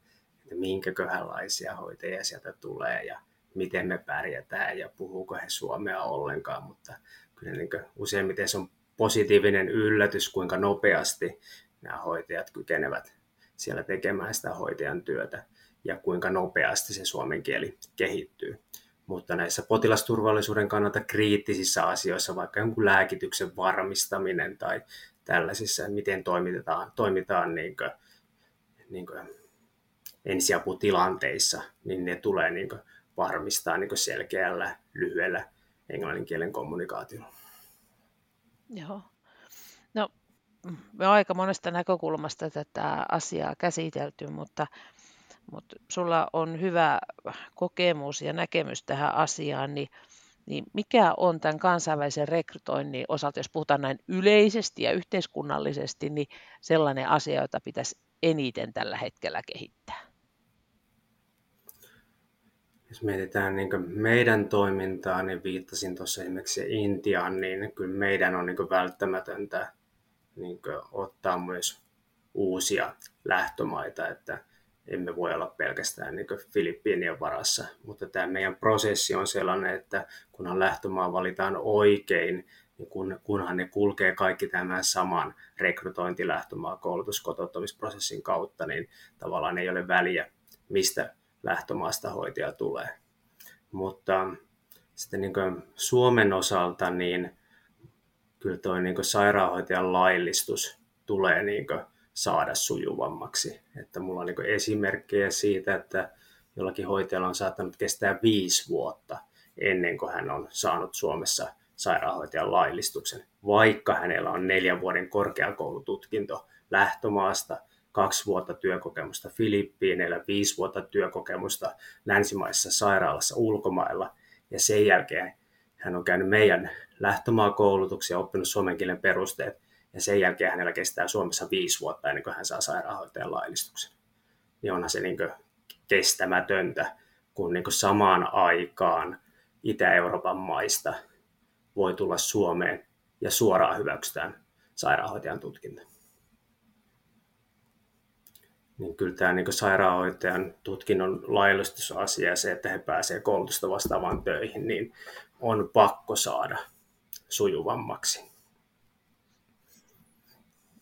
[SPEAKER 1] että minkäköhänlaisia hoitajia sieltä tulee ja miten me pärjätään ja puhuuko he suomea ollenkaan, mutta kyllä niin useimmiten se on positiivinen yllätys, kuinka nopeasti nämä hoitajat kykenevät siellä tekemään sitä hoitajan työtä ja kuinka nopeasti se suomen kieli kehittyy mutta näissä potilasturvallisuuden kannalta kriittisissä asioissa, vaikka jonkun lääkityksen varmistaminen tai tällaisissa, miten toimitaan, toimitaan niin kuin, niin kuin ensiaputilanteissa, niin ne tulee niin kuin varmistaa niin kuin selkeällä, lyhyellä englanninkielen kommunikaatiolla.
[SPEAKER 3] Joo. No, me on aika monesta näkökulmasta tätä asiaa käsitelty, mutta mutta sulla on hyvä kokemus ja näkemys tähän asiaan, niin, niin mikä on tämän kansainvälisen rekrytoinnin osalta, jos puhutaan näin yleisesti ja yhteiskunnallisesti, niin sellainen asia, jota pitäisi eniten tällä hetkellä kehittää?
[SPEAKER 1] Jos mietitään niin meidän toimintaa, niin viittasin tuossa esimerkiksi Intiaan, niin kyllä meidän on niin välttämätöntä niin ottaa myös uusia lähtömaita, että emme voi olla pelkästään niin Filippiinien varassa, mutta tämä meidän prosessi on sellainen, että kunhan lähtömaa valitaan oikein, niin kun, kunhan ne kulkee kaikki tämän saman rekrytointi, lähtömaa, koulutus, kotouttamisprosessin kautta, niin tavallaan ei ole väliä, mistä lähtömaasta hoitaja tulee. Mutta sitten niin Suomen osalta, niin kyllä toi niin sairaanhoitajan laillistus tulee niin saada sujuvammaksi. Että mulla on niin esimerkkejä siitä, että jollakin hoitajalla on saattanut kestää viisi vuotta ennen kuin hän on saanut Suomessa sairaanhoitajan laillistuksen, vaikka hänellä on neljän vuoden korkeakoulututkinto lähtömaasta, kaksi vuotta työkokemusta Filippiineillä, viisi vuotta työkokemusta länsimaissa sairaalassa ulkomailla, ja sen jälkeen hän on käynyt meidän lähtömaakoulutuksia oppinut suomen kielen perusteet, ja sen jälkeen hänellä kestää Suomessa viisi vuotta ennen kuin hän saa sairaanhoitajan laillistuksen. Niin onhan se niin kestämätöntä, kun niin samaan aikaan Itä-Euroopan maista voi tulla Suomeen ja suoraan hyväksytään sairaanhoitajan tutkinto. Niin kyllä tämä niin sairaanhoitajan tutkinnon laillistusasia ja se, että he pääsevät koulutusta vastaavaan töihin, niin on pakko saada sujuvammaksi.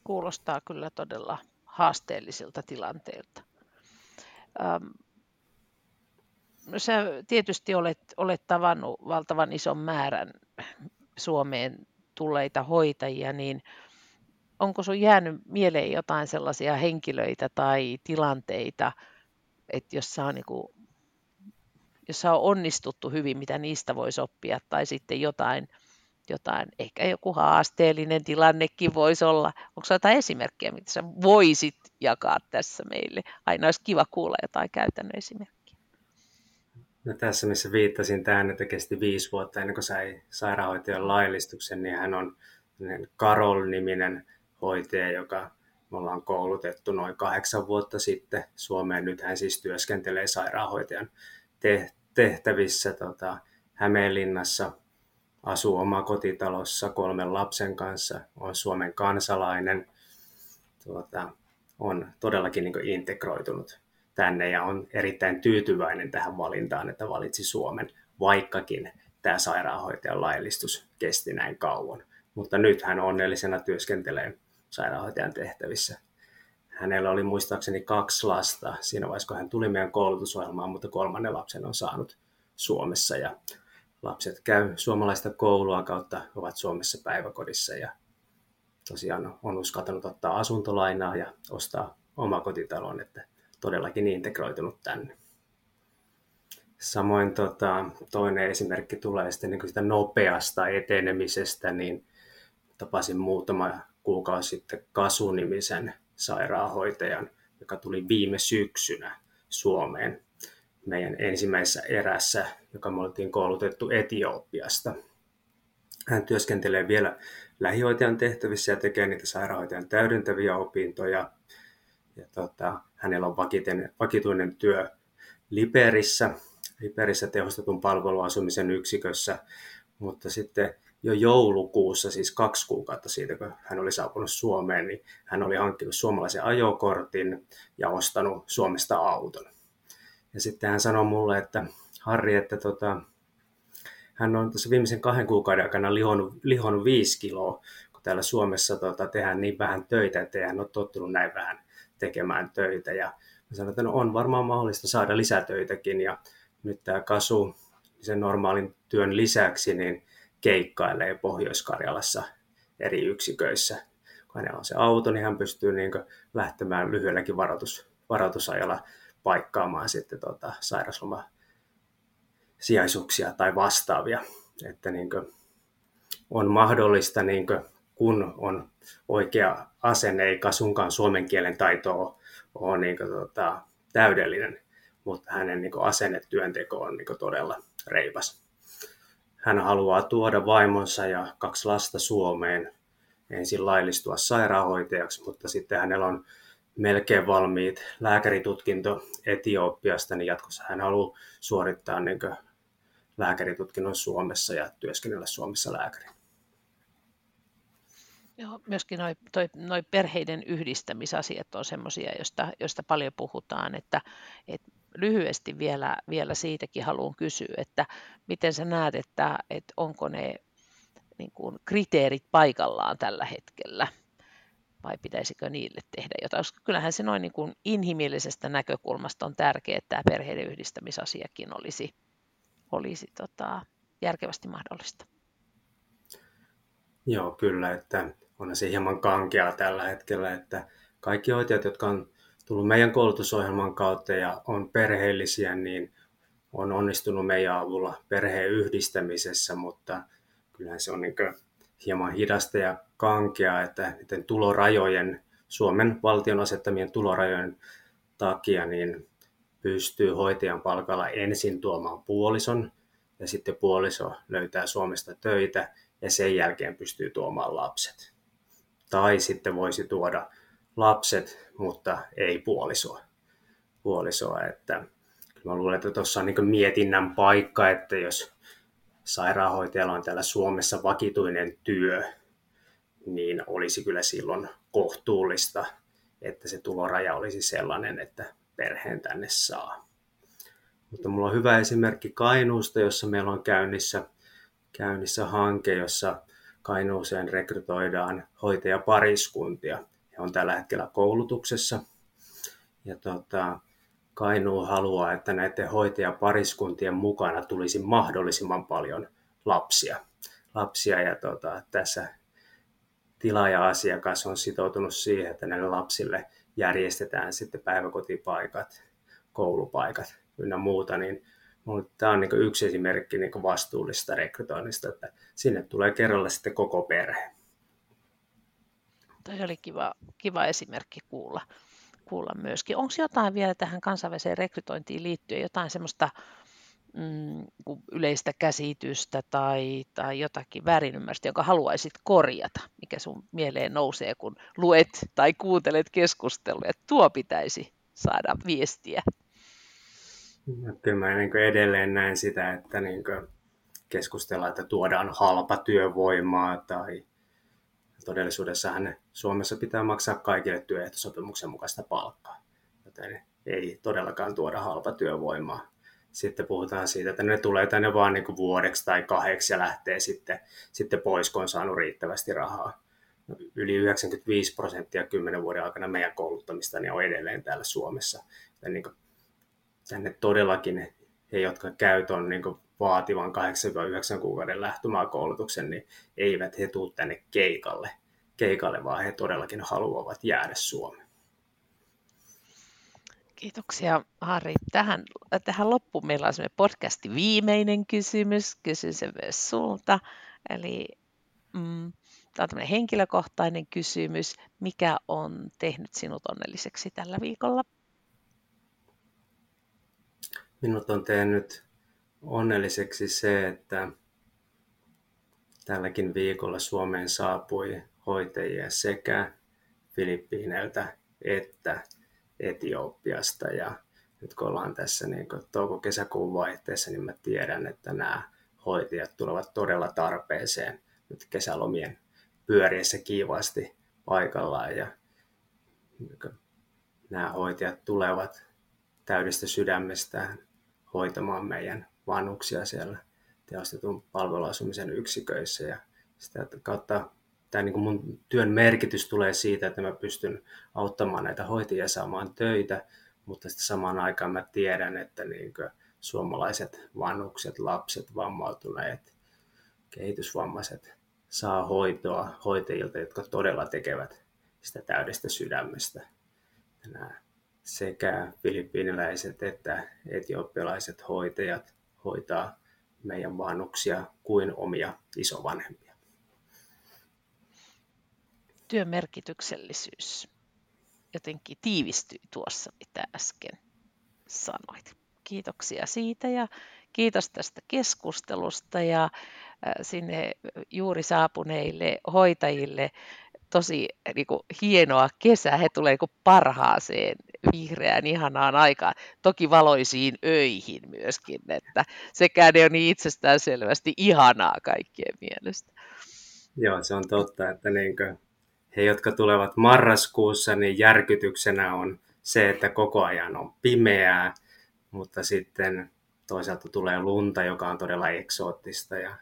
[SPEAKER 3] Kuulostaa kyllä todella haasteellisilta tilanteilta. No sä tietysti olet, olet tavannut valtavan ison määrän Suomeen tulleita hoitajia, niin onko sun jäänyt mieleen jotain sellaisia henkilöitä tai tilanteita, että jossa on, niin kuin, jossa on onnistuttu hyvin, mitä niistä voisi oppia, tai sitten jotain, jotain, ehkä joku haasteellinen tilannekin voisi olla. Onko jotain esimerkkejä, mitä sä voisit jakaa tässä meille? Aina olisi kiva kuulla jotain käytännön esimerkkiä.
[SPEAKER 1] No tässä, missä viittasin tähän, että kesti viisi vuotta ennen kuin sai sairaanhoitajan laillistuksen, niin hän on Karol-niminen hoitaja, joka me ollaan koulutettu noin kahdeksan vuotta sitten Suomeen. Nyt hän siis työskentelee sairaanhoitajan tehtävissä tota, Hämeenlinnassa, asuu oma kotitalossa kolmen lapsen kanssa, on Suomen kansalainen, tuota, on todellakin niin integroitunut tänne ja on erittäin tyytyväinen tähän valintaan, että valitsi Suomen, vaikkakin tämä sairaanhoitajan laillistus kesti näin kauan. Mutta nyt hän onnellisena työskentelee sairaanhoitajan tehtävissä. Hänellä oli muistaakseni kaksi lasta siinä vaiheessa, kun hän tuli meidän koulutusohjelmaan, mutta kolmannen lapsen on saanut Suomessa ja lapset käy suomalaista koulua kautta ovat Suomessa päiväkodissa ja tosiaan on uskaltanut ottaa asuntolainaa ja ostaa omakotitalon, että todellakin integroitunut tänne. Samoin tota, toinen esimerkki tulee sitten niin sitä nopeasta etenemisestä, niin tapasin muutama kuukausi sitten Kasu-nimisen sairaanhoitajan, joka tuli viime syksynä Suomeen meidän ensimmäisessä erässä, joka me oltiin koulutettu Etiopiasta. Hän työskentelee vielä lähihoitajan tehtävissä ja tekee niitä sairaanhoitajan täydentäviä opintoja. Ja tota, hänellä on vakiten, vakituinen työ Liperissä, Liperissä tehostetun palveluasumisen yksikössä, mutta sitten jo joulukuussa, siis kaksi kuukautta siitä, kun hän oli saapunut Suomeen, niin hän oli hankkinut suomalaisen ajokortin ja ostanut Suomesta auton. Ja sitten hän sanoi mulle, että Harri, että tota, hän on tässä viimeisen kahden kuukauden aikana lihonnut, lihonnut viisi kiloa, kun täällä Suomessa tota, tehdään niin vähän töitä, että hän ole tottunut näin vähän tekemään töitä. Ja mä sanoin, että no on varmaan mahdollista saada lisätöitäkin. Ja nyt tämä Kasu sen normaalin työn lisäksi niin keikkailee Pohjois-Karjalassa eri yksiköissä. Kun hänellä on se auto, niin hän pystyy niin lähtemään lyhyelläkin varoitus, varoitusajalla paikkaamaan sitten tota sairasloma sijaisuuksia tai vastaavia. Että niin on mahdollista, niin kun on oikea asenne, eikä sunkaan suomen kielen taito ole, niin kuin, tota, täydellinen, mutta hänen niin kuin, asenne työnteko on niin kuin, todella reipas. Hän haluaa tuoda vaimonsa ja kaksi lasta Suomeen, ensin laillistua sairaanhoitajaksi, mutta sitten hänellä on melkein valmiit lääkäritutkinto Etiopiasta, niin jatkossa hän haluaa suorittaa niin lääkäritutkinnon Suomessa ja työskennellä Suomessa lääkärinä.
[SPEAKER 3] Joo, myöskin noi, toi, noi perheiden yhdistämisasiat on sellaisia, joista, joista paljon puhutaan, että, että lyhyesti vielä, vielä siitäkin haluan kysyä, että miten sä näet, että, että onko ne niin kuin kriteerit paikallaan tällä hetkellä vai pitäisikö niille tehdä jotain, koska kyllähän se noin niin kuin inhimillisestä näkökulmasta on tärkeää, että tämä perheiden yhdistämisasiakin olisi, olisi tota, järkevästi mahdollista.
[SPEAKER 1] Joo, kyllä, että on se hieman kankea tällä hetkellä, että kaikki hoitajat, jotka on tullut meidän koulutusohjelman kautta ja on perheellisiä, niin on onnistunut meidän avulla perheen yhdistämisessä, mutta kyllähän se on niin hieman hidasta ja kankea, että niiden tulorajojen, Suomen valtion asettamien tulorajojen takia, niin pystyy hoitajan palkalla ensin tuomaan puolison ja sitten puoliso löytää Suomesta töitä ja sen jälkeen pystyy tuomaan lapset. Tai sitten voisi tuoda lapset, mutta ei puolisoa. puolisoa että mä luulen, että tuossa on niin mietinnän paikka, että jos sairaanhoitajalla on täällä Suomessa vakituinen työ, niin olisi kyllä silloin kohtuullista, että se tuloraja olisi sellainen, että perheen tänne saa. Mutta mulla on hyvä esimerkki Kainuusta, jossa meillä on käynnissä, käynnissä hanke, jossa Kainuuseen rekrytoidaan hoitajapariskuntia. He on tällä hetkellä koulutuksessa. Ja tota, Kainuu haluaa, että näiden hoitajapariskuntien mukana tulisi mahdollisimman paljon lapsia. lapsia ja tota, tässä tilaaja-asiakas on sitoutunut siihen, että näille lapsille järjestetään sitten päiväkotipaikat, koulupaikat ynnä muuta, niin tämä on niin yksi esimerkki niin vastuullista rekrytoinnista, että sinne tulee kerralla sitten koko perhe.
[SPEAKER 3] Tämä oli kiva, kiva esimerkki kuulla kuulla myöskin. Onko jotain vielä tähän kansainväliseen rekrytointiin liittyen, jotain semmoista mm, yleistä käsitystä tai, tai jotakin väärinymmärrystä, jonka haluaisit korjata, mikä sun mieleen nousee, kun luet tai kuuntelet keskustelua, että tuo pitäisi saada viestiä?
[SPEAKER 1] No, kyllä mä niin edelleen näen sitä, että niin keskustellaan, että tuodaan halpa työvoimaa tai todellisuudessahan Suomessa pitää maksaa kaikille työehtosopimuksen mukaista palkkaa, joten ei todellakaan tuoda halpa työvoimaa. Sitten puhutaan siitä, että ne tulee tänne vaan niin kuin vuodeksi tai kahdeksi ja lähtee sitten, sitten pois, kun on saanut riittävästi rahaa. No, yli 95 prosenttia kymmenen vuoden aikana meidän kouluttamista niin on edelleen täällä Suomessa. Ja niin kuin, tänne todellakin he, jotka käyt on niin vaativan 8-9 kuukauden lähtömaakoulutuksen, niin eivät he tule tänne keikalle, keikalle, vaan he todellakin haluavat jäädä Suomeen.
[SPEAKER 3] Kiitoksia Harri. Tähän, tähän loppuun meillä on podcastin viimeinen kysymys. Kysyn sen myös sulta. Eli mm, tämä on henkilökohtainen kysymys. Mikä on tehnyt sinut onnelliseksi tällä viikolla?
[SPEAKER 1] Minut on tehnyt onnelliseksi se, että tälläkin viikolla Suomeen saapui hoitajia sekä Filippiineiltä että Etiopiasta. Ja nyt kun ollaan tässä niin touko-kesäkuun vaihteessa, niin mä tiedän, että nämä hoitajat tulevat todella tarpeeseen nyt kesälomien pyöriessä kiivasti paikallaan. Ja nämä hoitajat tulevat täydestä sydämestään hoitamaan meidän vanhuksia siellä tehostetun palveluasumisen yksiköissä ja sitä kautta tämä niin kuin mun työn merkitys tulee siitä, että mä pystyn auttamaan näitä hoitajia saamaan töitä, mutta sitten samaan aikaan mä tiedän, että niin kuin suomalaiset vanhukset, lapset, vammautuneet, kehitysvammaiset saa hoitoa hoitajilta, jotka todella tekevät sitä täydestä sydämestä. Nämä sekä filippiiniläiset että etiopialaiset hoitajat hoitaa meidän vanhuksia kuin omia isovanhempia.
[SPEAKER 3] Työn merkityksellisyys jotenkin tiivistyi tuossa, mitä äsken sanoit. Kiitoksia siitä ja kiitos tästä keskustelusta ja sinne juuri saapuneille hoitajille tosi niin kuin, hienoa kesää. He tulee niin parhaaseen vihreään ihanaan aikaan. Toki valoisiin öihin myöskin, että sekään ei ole niin itsestään selvästi ihanaa kaikkien mielestä.
[SPEAKER 1] Joo, se on totta, että niin kuin he, jotka tulevat marraskuussa, niin järkytyksenä on se, että koko ajan on pimeää, mutta sitten toisaalta tulee lunta, joka on todella eksoottista ja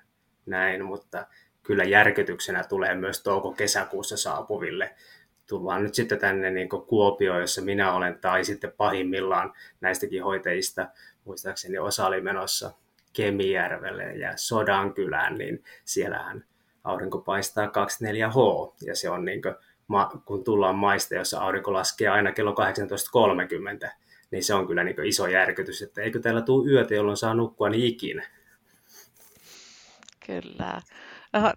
[SPEAKER 1] näin, mutta kyllä järkytyksenä tulee myös touko-kesäkuussa saapuville. Tullaan nyt sitten tänne niin Kuopioon, jossa minä olen, tai sitten pahimmillaan näistäkin hoitajista, muistaakseni osa oli menossa Kemijärvelle ja Sodankylään, niin siellähän aurinko paistaa 24H, ja se on niin kuin, kun tullaan maista, jossa aurinko laskee aina kello 18.30, niin se on kyllä niin iso järkytys, että eikö täällä tule yötä, jolloin saa nukkua niin ikinä.
[SPEAKER 3] Kyllä.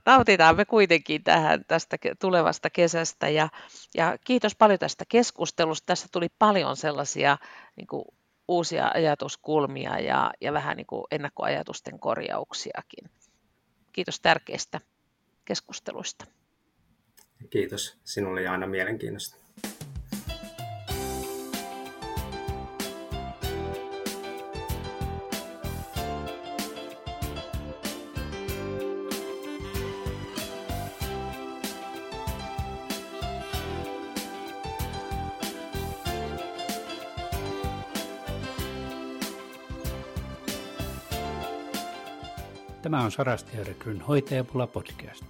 [SPEAKER 3] Nautitaan me kuitenkin tähän tästä tulevasta kesästä ja, ja kiitos paljon tästä keskustelusta. Tässä tuli paljon sellaisia niin kuin, uusia ajatuskulmia ja, ja vähän niin kuin ennakkoajatusten korjauksiakin. Kiitos tärkeistä keskusteluista.
[SPEAKER 1] Kiitos sinulle ja aina mielenkiinnosta.
[SPEAKER 2] Tämä on Sarastiarekryn hoitajapula podcast.